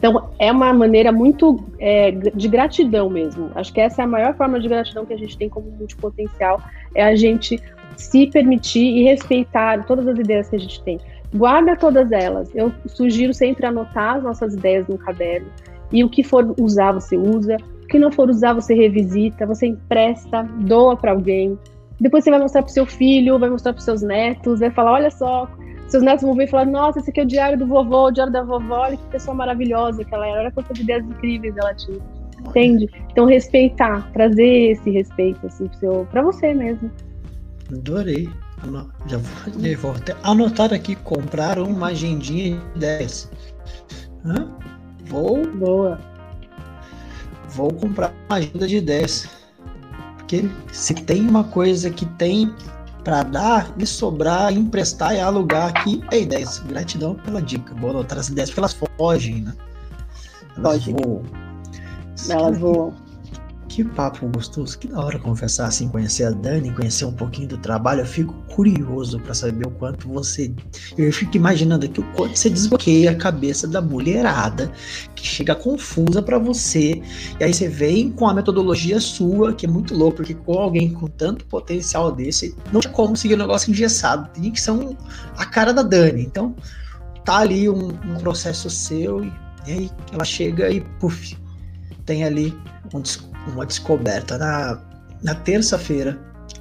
Então, é uma maneira muito é, de gratidão mesmo. Acho que essa é a maior forma de gratidão que a gente tem como multipotencial, é a gente se permitir e respeitar todas as ideias que a gente tem. Guarda todas elas. Eu sugiro sempre anotar as nossas ideias no caderno. E o que for usar, você usa. O que não for usar, você revisita, você empresta, doa para alguém. Depois você vai mostrar para seu filho, vai mostrar para seus netos, vai falar: olha só, seus netos vão ver e falar: Nossa, esse aqui é o diário do vovô, o diário da vovó, olha que pessoa maravilhosa que ela era, olha quantas ideias incríveis ela tinha. Entende? Então, respeitar, trazer esse respeito assim, para você mesmo. Adorei. Já vou, vou até anotar aqui: comprar uma agendinha de ideias. Hã? Vou. Boa. Vou comprar uma agenda de ideias. Porque se tem uma coisa que tem para dar e sobrar, emprestar e alugar aqui é ideias. Gratidão pela dica. Vou anotar as ideias porque elas fogem, né? Elas Fogem. voam. Elas voam. Que papo gostoso, que da hora conversar assim, conhecer a Dani, conhecer um pouquinho do trabalho. Eu fico curioso para saber o quanto você. Eu fico imaginando aqui o quanto você desbloqueia a cabeça da mulherada que chega confusa para você. E aí você vem com a metodologia sua, que é muito louco, porque com alguém com tanto potencial desse, não tinha como seguir um negócio engessado. Tem que ser um, a cara da Dani. Então, tá ali um, um processo seu, e, aí ela chega e, puf, tem ali um uma descoberta. Na, na terça-feira,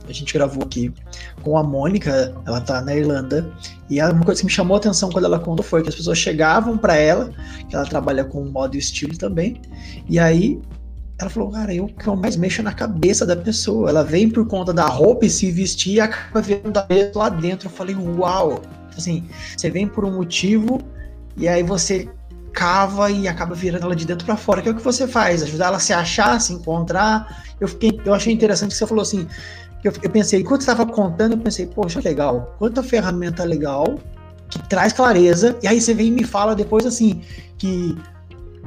a gente gravou aqui com a Mônica, ela tá na Irlanda, e uma coisa que me chamou a atenção quando ela contou foi que as pessoas chegavam para ela, que ela trabalha com moda e estilo também, e aí ela falou, cara, eu que eu mais mexo na cabeça da pessoa. Ela vem por conta da roupa e se vestir e acaba vendo da lá dentro. Eu falei, uau! Assim, você vem por um motivo e aí você cava e acaba virando ela de dentro para fora, que é o que você faz, ajudar ela a se achar, a se encontrar. Eu, fiquei, eu achei interessante que você falou assim, eu, eu pensei, enquanto você estava contando, eu pensei, poxa, legal, quanta ferramenta legal, que traz clareza, e aí você vem e me fala depois assim, que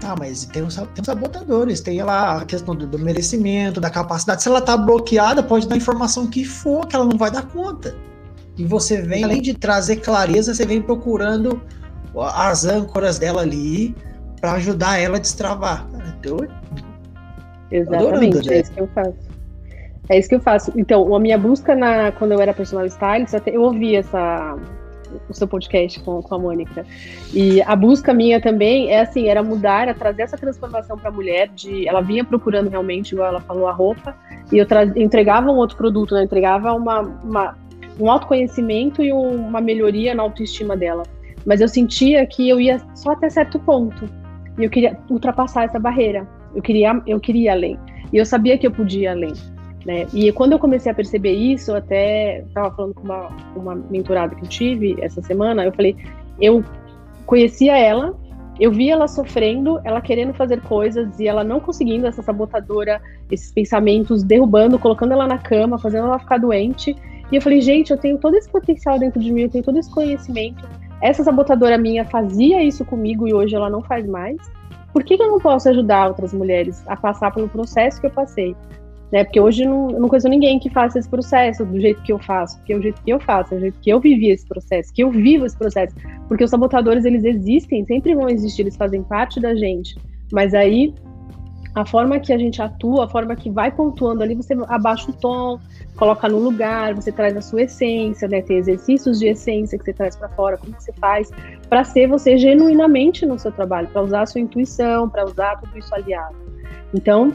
Tá, mas tem os, tem os sabotadores, tem lá a questão do, do, merecimento, da capacidade. Se ela tá bloqueada, pode dar informação que for, que ela não vai dar conta. E você vem, além de trazer clareza, você vem procurando as âncoras dela ali para ajudar ela a destravar. Então, Exatamente, adorando, é isso que eu faço. É isso que eu faço. Então, a minha busca na, quando eu era personal stylist, eu ouvi essa, o seu podcast com, com a Mônica. E a busca minha também é assim, era mudar, era trazer essa transformação para a mulher. De, ela vinha procurando realmente, igual ela falou, a roupa, e eu tra, entregava um outro produto, né? entregava uma, uma, um autoconhecimento e um, uma melhoria na autoestima dela. Mas eu sentia que eu ia só até certo ponto. E eu queria ultrapassar essa barreira. Eu queria, eu queria além. E eu sabia que eu podia além. Né? E quando eu comecei a perceber isso, até estava falando com uma, uma mentorada que eu tive essa semana, eu falei, eu conhecia ela, eu vi ela sofrendo, ela querendo fazer coisas e ela não conseguindo, essa sabotadora, esses pensamentos derrubando, colocando ela na cama, fazendo ela ficar doente. E eu falei, gente, eu tenho todo esse potencial dentro de mim, eu tenho todo esse conhecimento, essa sabotadora minha fazia isso comigo e hoje ela não faz mais. Por que, que eu não posso ajudar outras mulheres a passar pelo processo que eu passei? Né? Porque hoje não, eu não conheço ninguém que faça esse processo do jeito que eu faço, porque é o jeito que eu faço, é o jeito que eu vivi esse processo, que eu vivo esse processo. Porque os sabotadores, eles existem, sempre vão existir, eles fazem parte da gente. Mas aí a forma que a gente atua, a forma que vai pontuando ali, você abaixa o tom, coloca no lugar, você traz a sua essência, né? Tem exercícios de essência que você traz para fora, como que você faz para ser você genuinamente no seu trabalho, para usar a sua intuição, para usar tudo isso aliado. Então,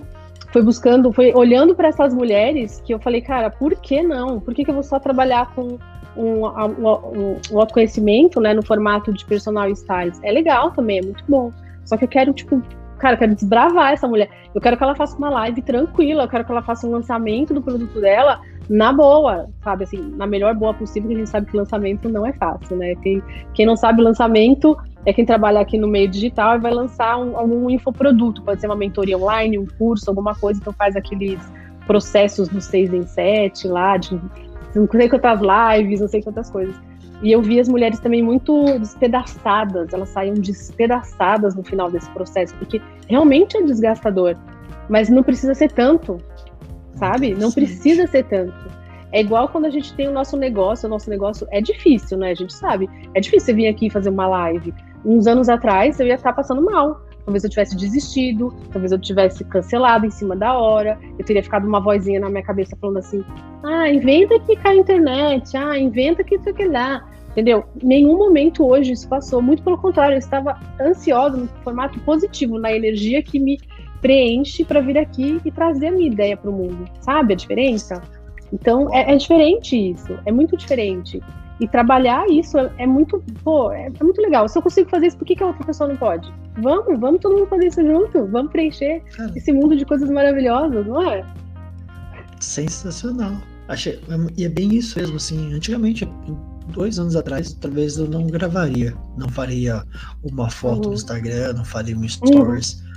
foi buscando, foi olhando para essas mulheres que eu falei, cara, por que não? Por que, que eu vou só trabalhar com um, um, um autoconhecimento, né, no formato de personal styles, é legal também, é muito bom. Só que eu quero, tipo, cara, eu quero desbravar essa mulher. Eu quero que ela faça uma live tranquila, eu quero que ela faça um lançamento do produto dela na boa, sabe? Assim, na melhor boa possível, que a gente sabe que lançamento não é fácil, né? Quem, quem não sabe lançamento é quem trabalha aqui no meio digital e vai lançar um, algum infoproduto, pode ser uma mentoria online, um curso, alguma coisa, então faz aqueles processos do 6 em 7 lá, de não sei quantas lives, não sei quantas coisas. E eu vi as mulheres também muito despedaçadas, elas saíam despedaçadas no final desse processo, porque realmente é desgastador, mas não precisa ser tanto, sabe? Não precisa ser tanto. É igual quando a gente tem o nosso negócio, o nosso negócio é difícil, né? A gente sabe. É difícil você vir aqui fazer uma live. Uns anos atrás eu ia estar passando mal. Talvez eu tivesse desistido, talvez eu tivesse cancelado em cima da hora, eu teria ficado uma vozinha na minha cabeça falando assim: ah, inventa que cai a internet, ah, inventa que isso aqui dá. Entendeu? Nenhum momento hoje isso passou. Muito pelo contrário, eu estava ansiosa no formato positivo, na energia que me preenche para vir aqui e trazer a minha ideia para o mundo. Sabe a diferença? Então é, é diferente isso, é muito diferente. E trabalhar isso é, é muito, pô, é, é, muito legal. Se eu consigo fazer isso, por que, que a outra pessoa não pode? Vamos, vamos todo mundo fazer isso junto. Vamos preencher Cara, esse mundo de coisas maravilhosas, não é? Sensacional. Achei, e é bem isso mesmo, assim. Antigamente, dois anos atrás, talvez eu não gravaria. Não faria uma foto uhum. no Instagram, não faria um stories. Uhum.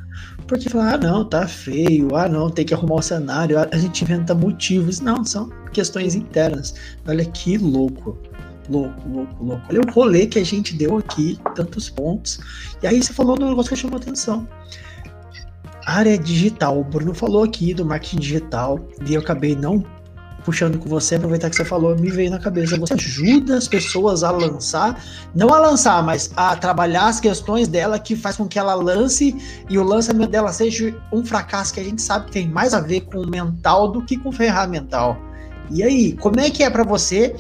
Porque falar, ah, não, tá feio, ah, não, tem que arrumar o cenário, a gente inventa motivos. Não, são questões internas. Olha que louco louco, louco, louco. Olha o rolê que a gente deu aqui, tantos pontos. E aí você falou um negócio que chamou atenção. Área digital. O Bruno falou aqui do marketing digital e eu acabei não puxando com você, aproveitar que você falou, me veio na cabeça. Você ajuda as pessoas a lançar, não a lançar, mas a trabalhar as questões dela que faz com que ela lance e o lançamento dela seja um fracasso que a gente sabe que tem mais a ver com o mental do que com o ferramental. E aí, como é que é para você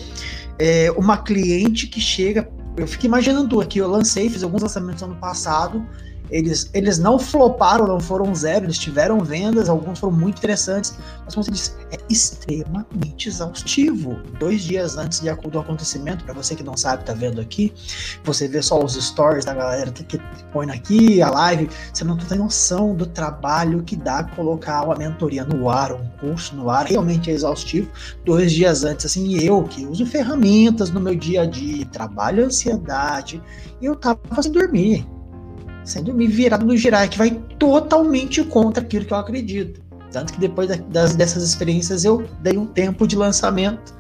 é, uma cliente que chega. Eu fico imaginando aqui, eu lancei, fiz alguns lançamentos ano passado. Eles, eles não floparam, não foram zero, eles tiveram vendas, alguns foram muito interessantes, mas como você disse, é extremamente exaustivo. Dois dias antes de, do acontecimento, para você que não sabe, tá vendo aqui, você vê só os stories da galera que, põe aqui, a live, você não tem noção do trabalho que dá colocar uma mentoria no ar, um curso no ar, realmente é exaustivo. Dois dias antes, assim, eu que uso ferramentas no meu dia a dia, trabalho ansiedade, eu tava sem dormir sem dormir, virado no girar, que vai totalmente contra aquilo que eu acredito. Tanto que depois das, dessas experiências eu dei um tempo de lançamento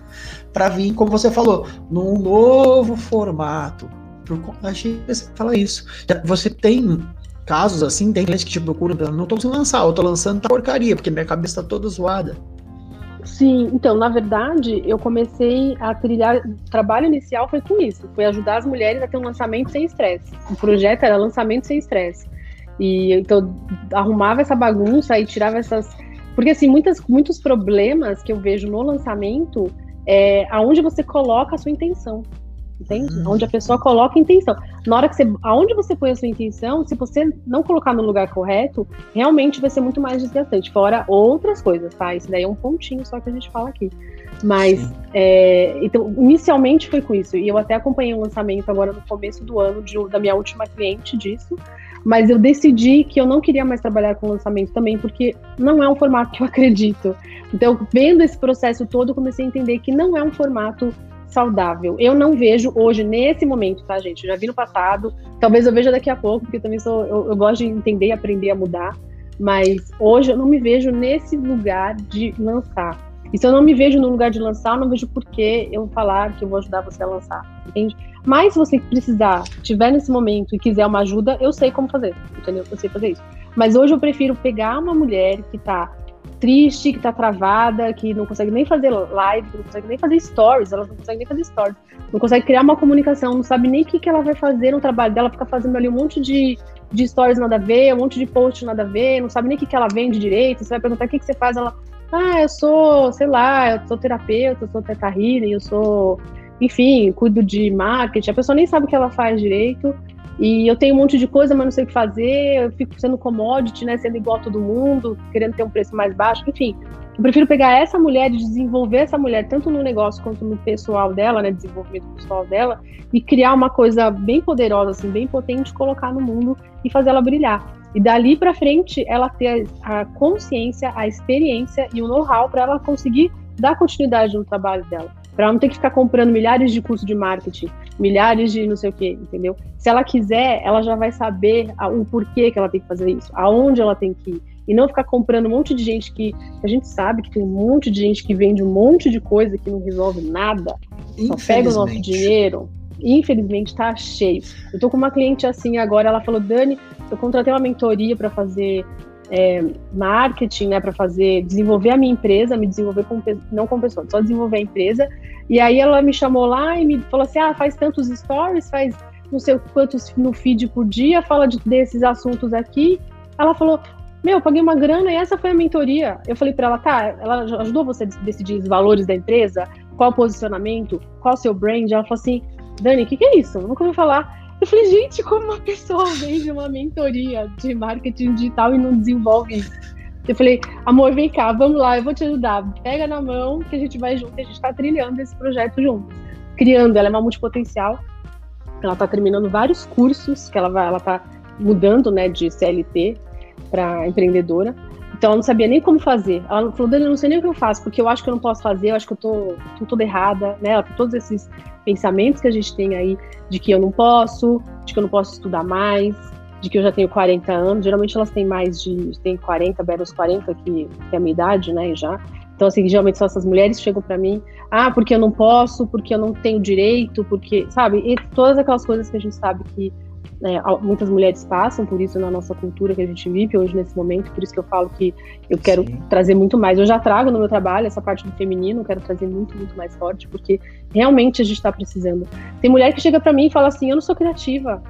para vir, como você falou, num novo formato. Achei que você fala isso. Você tem casos assim, tem clientes que te procuram, não estou conseguindo lançar, eu estou lançando tá porcaria, porque minha cabeça está toda zoada. Sim, então, na verdade, eu comecei a trilhar. O trabalho inicial foi com isso: foi ajudar as mulheres a ter um lançamento sem estresse. O projeto era lançamento sem estresse. E então, arrumava essa bagunça e tirava essas. Porque, assim, muitas, muitos problemas que eu vejo no lançamento é aonde você coloca a sua intenção entende? Uhum. Onde a pessoa coloca intenção. Na hora que você, aonde você põe a sua intenção, se você não colocar no lugar correto, realmente vai ser muito mais desgastante. Fora outras coisas, tá? Isso daí é um pontinho só que a gente fala aqui. Mas, é, então, inicialmente foi com isso. E eu até acompanhei um lançamento agora no começo do ano de, da minha última cliente disso. Mas eu decidi que eu não queria mais trabalhar com lançamento também, porque não é um formato que eu acredito. Então, vendo esse processo todo, eu comecei a entender que não é um formato saudável. Eu não vejo hoje, nesse momento, tá, gente? Eu já vi no passado, talvez eu veja daqui a pouco, porque eu também sou, eu, eu gosto de entender e aprender a mudar. Mas hoje eu não me vejo nesse lugar de lançar. E se eu não me vejo no lugar de lançar, eu não vejo por que eu falar que eu vou ajudar você a lançar, entende? Mas se você precisar, tiver nesse momento e quiser uma ajuda, eu sei como fazer, entendeu? Eu sei fazer isso. Mas hoje eu prefiro pegar uma mulher que tá triste, que tá travada, que não consegue nem fazer live, que não consegue nem fazer stories, elas não conseguem nem fazer stories, não consegue criar uma comunicação, não sabe nem o que, que ela vai fazer no trabalho dela, fica fazendo ali um monte de, de stories nada a ver, um monte de post nada a ver, não sabe nem o que, que ela vende direito, você vai perguntar o que, que você faz, ela, ah, eu sou, sei lá, eu sou terapeuta, eu sou teta eu sou, enfim, cuido de marketing, a pessoa nem sabe o que ela faz direito, e eu tenho um monte de coisa, mas não sei o que fazer, eu fico sendo commodity, né, sendo igual a todo mundo, querendo ter um preço mais baixo, enfim. Eu prefiro pegar essa mulher e desenvolver essa mulher, tanto no negócio quanto no pessoal dela, né, desenvolvimento pessoal dela, e criar uma coisa bem poderosa, assim, bem potente, colocar no mundo e fazer ela brilhar. E dali para frente, ela ter a consciência, a experiência e o know-how para ela conseguir dar continuidade no trabalho dela. Para ela não ter que ficar comprando milhares de cursos de marketing, milhares de não sei o quê, entendeu? Se ela quiser, ela já vai saber o porquê que ela tem que fazer isso, aonde ela tem que ir. E não ficar comprando um monte de gente que a gente sabe que tem um monte de gente que vende um monte de coisa que não resolve nada, só pega o nosso dinheiro. Infelizmente tá cheio. Eu tô com uma cliente assim agora, ela falou: Dani, eu contratei uma mentoria para fazer é, marketing, né, para fazer, desenvolver a minha empresa, me desenvolver com, não com pessoas, só desenvolver a empresa. E aí ela me chamou lá e me falou assim, ah, faz tantos stories, faz não sei quantos no feed por dia, fala de, desses assuntos aqui. Ela falou, meu, paguei uma grana e essa foi a mentoria. Eu falei para ela, tá, ela ajudou você a decidir os valores da empresa, qual o posicionamento, qual o seu brand. Ela falou assim, Dani, o que, que é isso? Eu nunca ouvi falar. Eu falei, gente, como uma pessoa vende uma mentoria de marketing digital e não desenvolve isso? Eu falei, amor, vem cá, vamos lá, eu vou te ajudar. Pega na mão que a gente vai junto, a gente está trilhando esse projeto junto. Criando, ela é uma multipotencial. Ela está terminando vários cursos que ela vai, ela está mudando, né, de CLT para empreendedora. Então, ela não sabia nem como fazer. Ela falou, Dani, eu não sei nem o que eu faço, porque eu acho que eu não posso fazer, eu acho que eu tô, tô toda errada, né? Todos esses pensamentos que a gente tem aí de que eu não posso, de que eu não posso estudar mais, de que eu já tenho 40 anos. Geralmente elas têm mais de tem 40, beira os 40, que, que é a minha idade, né, já. Então, assim, geralmente são essas mulheres que chegam para mim, ah, porque eu não posso, porque eu não tenho direito, porque, sabe? E todas aquelas coisas que a gente sabe que né, muitas mulheres passam por isso na nossa cultura que a gente vive hoje nesse momento, por isso que eu falo que eu quero Sim. trazer muito mais. Eu já trago no meu trabalho essa parte do feminino, quero trazer muito, muito mais forte, porque realmente a gente está precisando. Tem mulher que chega para mim e fala assim: Eu não sou criativa,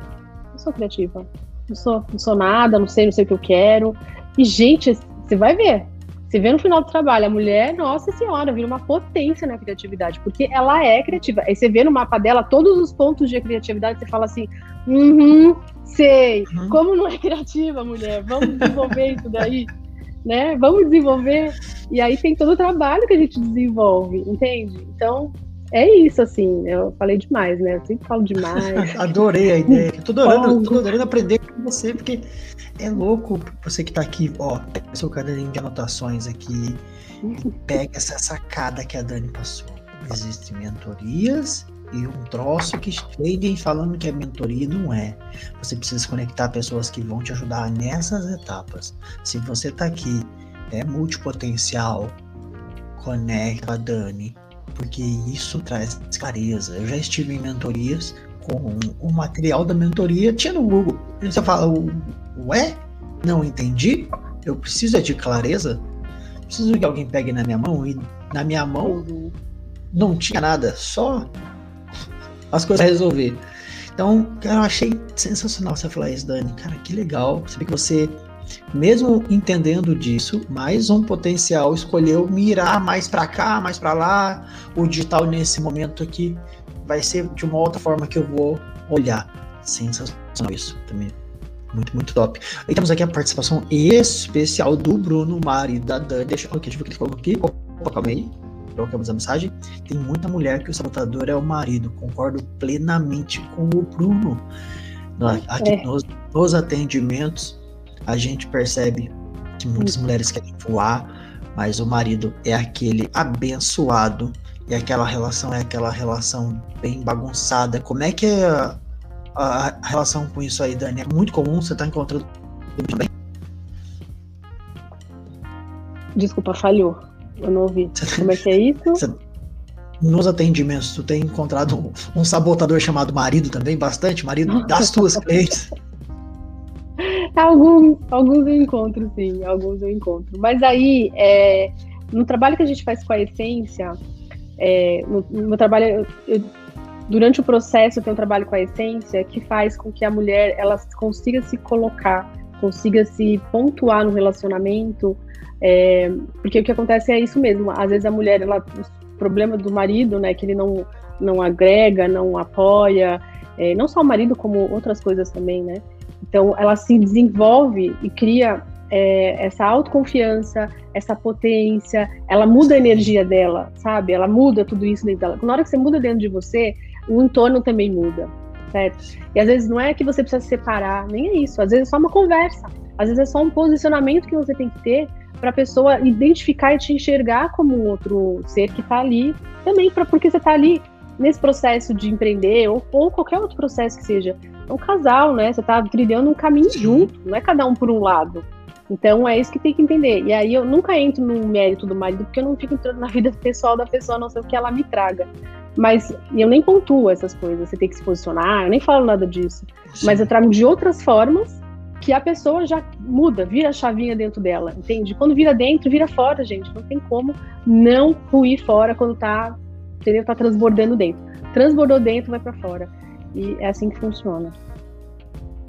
não sou criativa, não sou, não sou nada, não sei, não sei o que eu quero. E, gente, você vai ver, você vê no final do trabalho, a mulher, nossa senhora, vira uma potência na criatividade, porque ela é criativa. Aí você vê no mapa dela todos os pontos de criatividade, você fala assim, uhum, sei, uhum. como não é criativa, mulher? Vamos desenvolver isso daí, né? Vamos desenvolver. E aí tem todo o trabalho que a gente desenvolve, entende? Então, é isso, assim, eu falei demais, né? Eu sempre falo demais. Adorei a ideia. Eu tô adorando, tô adorando aprender com você, porque é louco você que tá aqui, ó, pega seu caderninho de anotações aqui pega essa sacada que a Dani passou. Existem mentorias e um troço que cheguem falando que é mentoria não é. Você precisa conectar pessoas que vão te ajudar nessas etapas. Se você tá aqui, é multipotencial, conecta a Dani, porque isso traz clareza. Eu já estive em mentorias com o material da mentoria, tinha no Google. Você fala, ué, não entendi, eu preciso é de clareza, preciso que alguém pegue na minha mão e na minha mão não tinha nada, só as coisas a resolver. Então, cara, eu achei sensacional você falar isso, Dani. Cara, que legal. Saber que você, mesmo entendendo disso, mais um potencial escolheu mirar mais para cá, mais para lá. O digital nesse momento aqui vai ser de uma outra forma que eu vou olhar. Sensacional isso também. Muito, muito top. E temos aqui a participação especial do Bruno Mari, da Dani. Deixa, okay, deixa eu ver o que ele aqui. Opa, calma aí. Trocamos a mensagem. Tem muita mulher que o sabotador é o marido. Concordo plenamente com o Bruno. Aqui é. nos, nos atendimentos, a gente percebe que muitas hum. mulheres querem voar, mas o marido é aquele abençoado e aquela relação é aquela relação bem bagunçada. Como é que é a, a relação com isso aí, Dani? É muito comum você estar tá encontrando? Desculpa, falhou. Eu não ouvi. Como é que é isso? Nos atendimentos, tu tem encontrado um, um, sabotador chamado marido também, bastante? Marido das tuas clientes? alguns, alguns eu encontro, sim. Alguns eu encontro. Mas aí, é, no trabalho que a gente faz com a essência, é, no, no, trabalho, eu, eu, durante o processo, eu tenho um trabalho com a essência que faz com que a mulher ela consiga se colocar, consiga se pontuar no relacionamento, é, porque o que acontece é isso mesmo. Às vezes a mulher, ela, o problema do marido, né, que ele não, não agrega, não apoia, é, não só o marido, como outras coisas também, né? Então, ela se desenvolve e cria é, essa autoconfiança, essa potência, ela muda a energia dela, sabe? Ela muda tudo isso dentro dela. Na hora que você muda dentro de você, o entorno também muda, certo? E às vezes não é que você precisa se separar, nem é isso. Às vezes é só uma conversa. Às vezes é só um posicionamento que você tem que ter para a pessoa identificar e te enxergar como um outro ser que está ali também, pra, porque você está ali nesse processo de empreender ou, ou, qualquer outro processo que seja. É um casal, né? Você está trilhando um caminho junto, não é cada um por um lado. Então é isso que tem que entender. E aí eu nunca entro no mérito do marido, porque eu não fico entrando na vida pessoal da pessoa, não ser que ela me traga. Mas eu nem pontuo essas coisas, você tem que se posicionar, eu nem falo nada disso. Mas eu trago de outras formas que a pessoa já muda, vira a chavinha dentro dela, entende? Quando vira dentro, vira fora, gente. Não tem como não ruir fora quando tá, entendeu? Tá transbordando dentro. Transbordou dentro, vai para fora. E é assim que funciona.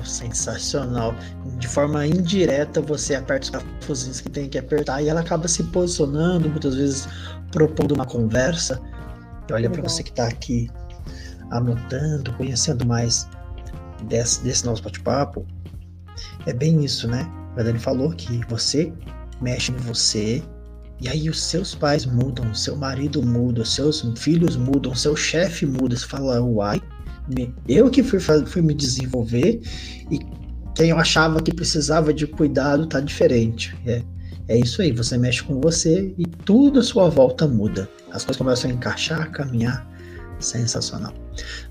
Sensacional. De forma indireta, você aperta os parafusinhos que tem que apertar e ela acaba se posicionando, muitas vezes propondo uma conversa. E olha para você que está aqui anotando, conhecendo mais desse, desse nosso bate-papo. É bem isso, né? A Dani falou que você mexe em você, e aí os seus pais mudam, seu marido muda, seus filhos mudam, seu chefe muda. Você fala, uai, eu que fui, fui me desenvolver e quem eu achava que precisava de cuidado tá diferente. É, é isso aí, você mexe com você e tudo à sua volta muda. As coisas começam a encaixar, caminhar. Sensacional.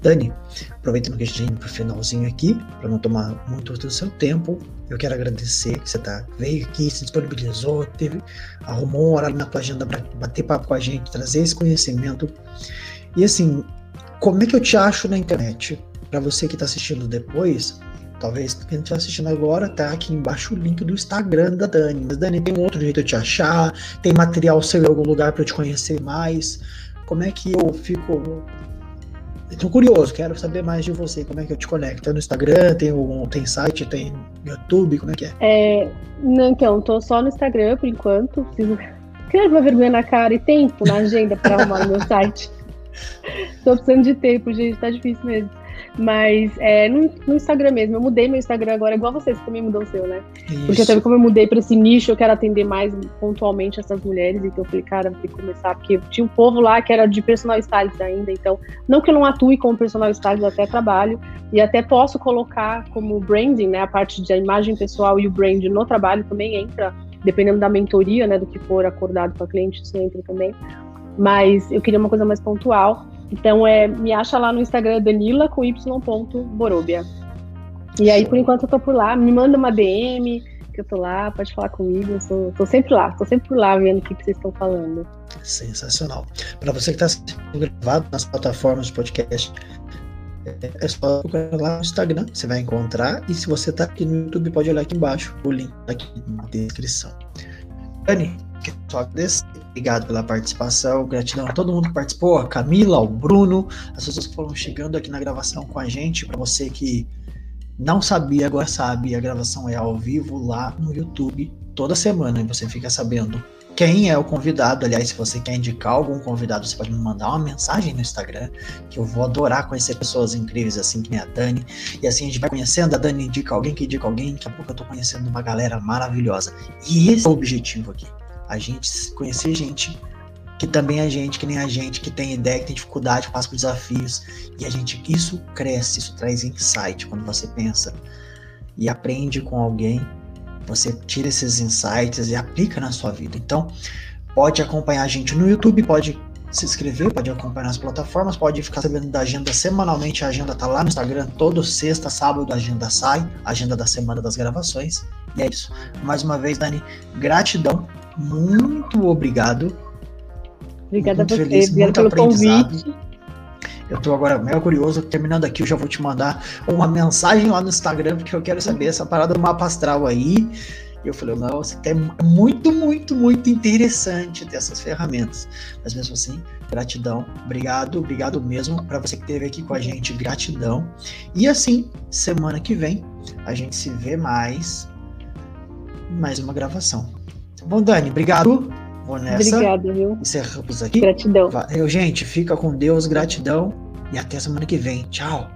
Dani, aproveitando que a gente para o finalzinho aqui, para não tomar muito do seu tempo, eu quero agradecer que você tá, veio aqui, se disponibilizou, teve, arrumou um horário na tua agenda para bater papo com a gente, trazer esse conhecimento. E assim, como é que eu te acho na internet? Para você que está assistindo depois, talvez quem estiver assistindo agora, tá aqui embaixo o link do Instagram da Dani. Mas Dani, tem um outro jeito de te achar? Tem material seu em algum lugar para eu te conhecer mais? Como é que eu fico Estou curioso, quero saber mais de você. Como é que eu te conecto? É no Instagram? Tem, um, tem site? Tem YouTube? Como é que é? é não, então, tô só no Instagram por enquanto. Preciso criar uma vergonha na cara e tempo na agenda para arrumar o meu site. Tô precisando de tempo, gente, tá difícil mesmo. Mas é, no, no, Instagram mesmo, eu mudei meu Instagram agora, igual vocês você também mudou o seu, né? Isso. Porque até como eu mudei para esse nicho, eu quero atender mais pontualmente essas mulheres, então eu falei, cara, vou ter que começar, porque tinha um povo lá que era de personal stylist ainda, então, não que eu não atue como personal stylist, até trabalho, e até posso colocar como branding, né, a parte de imagem pessoal e o brand no trabalho também entra, dependendo da mentoria, né, do que for acordado com a cliente, isso entra também. Mas eu queria uma coisa mais pontual. Então, é, me acha lá no Instagram Danila com y.borobia. E aí, por enquanto, eu tô por lá. Me manda uma DM, que eu tô lá, pode falar comigo. Eu sou, tô sempre lá, tô sempre por lá vendo o que, que vocês estão falando. Sensacional. Para você que está sendo gravado nas plataformas de podcast, é só procurar lá no Instagram, você vai encontrar. E se você está aqui no YouTube, pode olhar aqui embaixo, o link tá aqui na descrição. Dani, quero só agradecer Obrigado pela participação, gratidão a todo mundo que participou, a Camila, ao Bruno, as pessoas que foram chegando aqui na gravação com a gente, para você que não sabia, agora sabe, a gravação é ao vivo lá no YouTube toda semana e você fica sabendo quem é o convidado. Aliás, se você quer indicar algum convidado, você pode me mandar uma mensagem no Instagram, que eu vou adorar conhecer pessoas incríveis assim que nem a Dani. E assim a gente vai conhecendo, a Dani indica alguém que indica alguém, daqui a pouco eu tô conhecendo uma galera maravilhosa. E esse é o objetivo aqui a gente conhecer gente que também é gente, que nem a gente, que tem ideia, que tem dificuldade, passa por desafios. E a gente, isso cresce, isso traz insight quando você pensa e aprende com alguém, você tira esses insights e aplica na sua vida. Então, pode acompanhar a gente no YouTube, pode se inscrever, pode acompanhar nas plataformas, pode ficar sabendo da agenda semanalmente. A agenda tá lá no Instagram, todo sexta, sábado a agenda sai, a agenda da semana das gravações. E é isso. Mais uma vez, Dani, gratidão muito obrigado. Obrigada a você, feliz, obrigada pelo convite. Eu estou agora mega curioso, terminando aqui, eu já vou te mandar uma mensagem lá no Instagram, porque eu quero saber essa parada do mapa astral aí. E eu falei, não, é muito, muito, muito interessante ter essas ferramentas. Mas mesmo assim, gratidão, obrigado, obrigado mesmo para você que esteve aqui com a gente, gratidão. E assim, semana que vem, a gente se vê mais, mais uma gravação. Bom, Dani, obrigado. Vou nessa. Obrigada, viu? Encerramos aqui. Gratidão. Valeu, gente. Fica com Deus, gratidão. E até semana que vem. Tchau.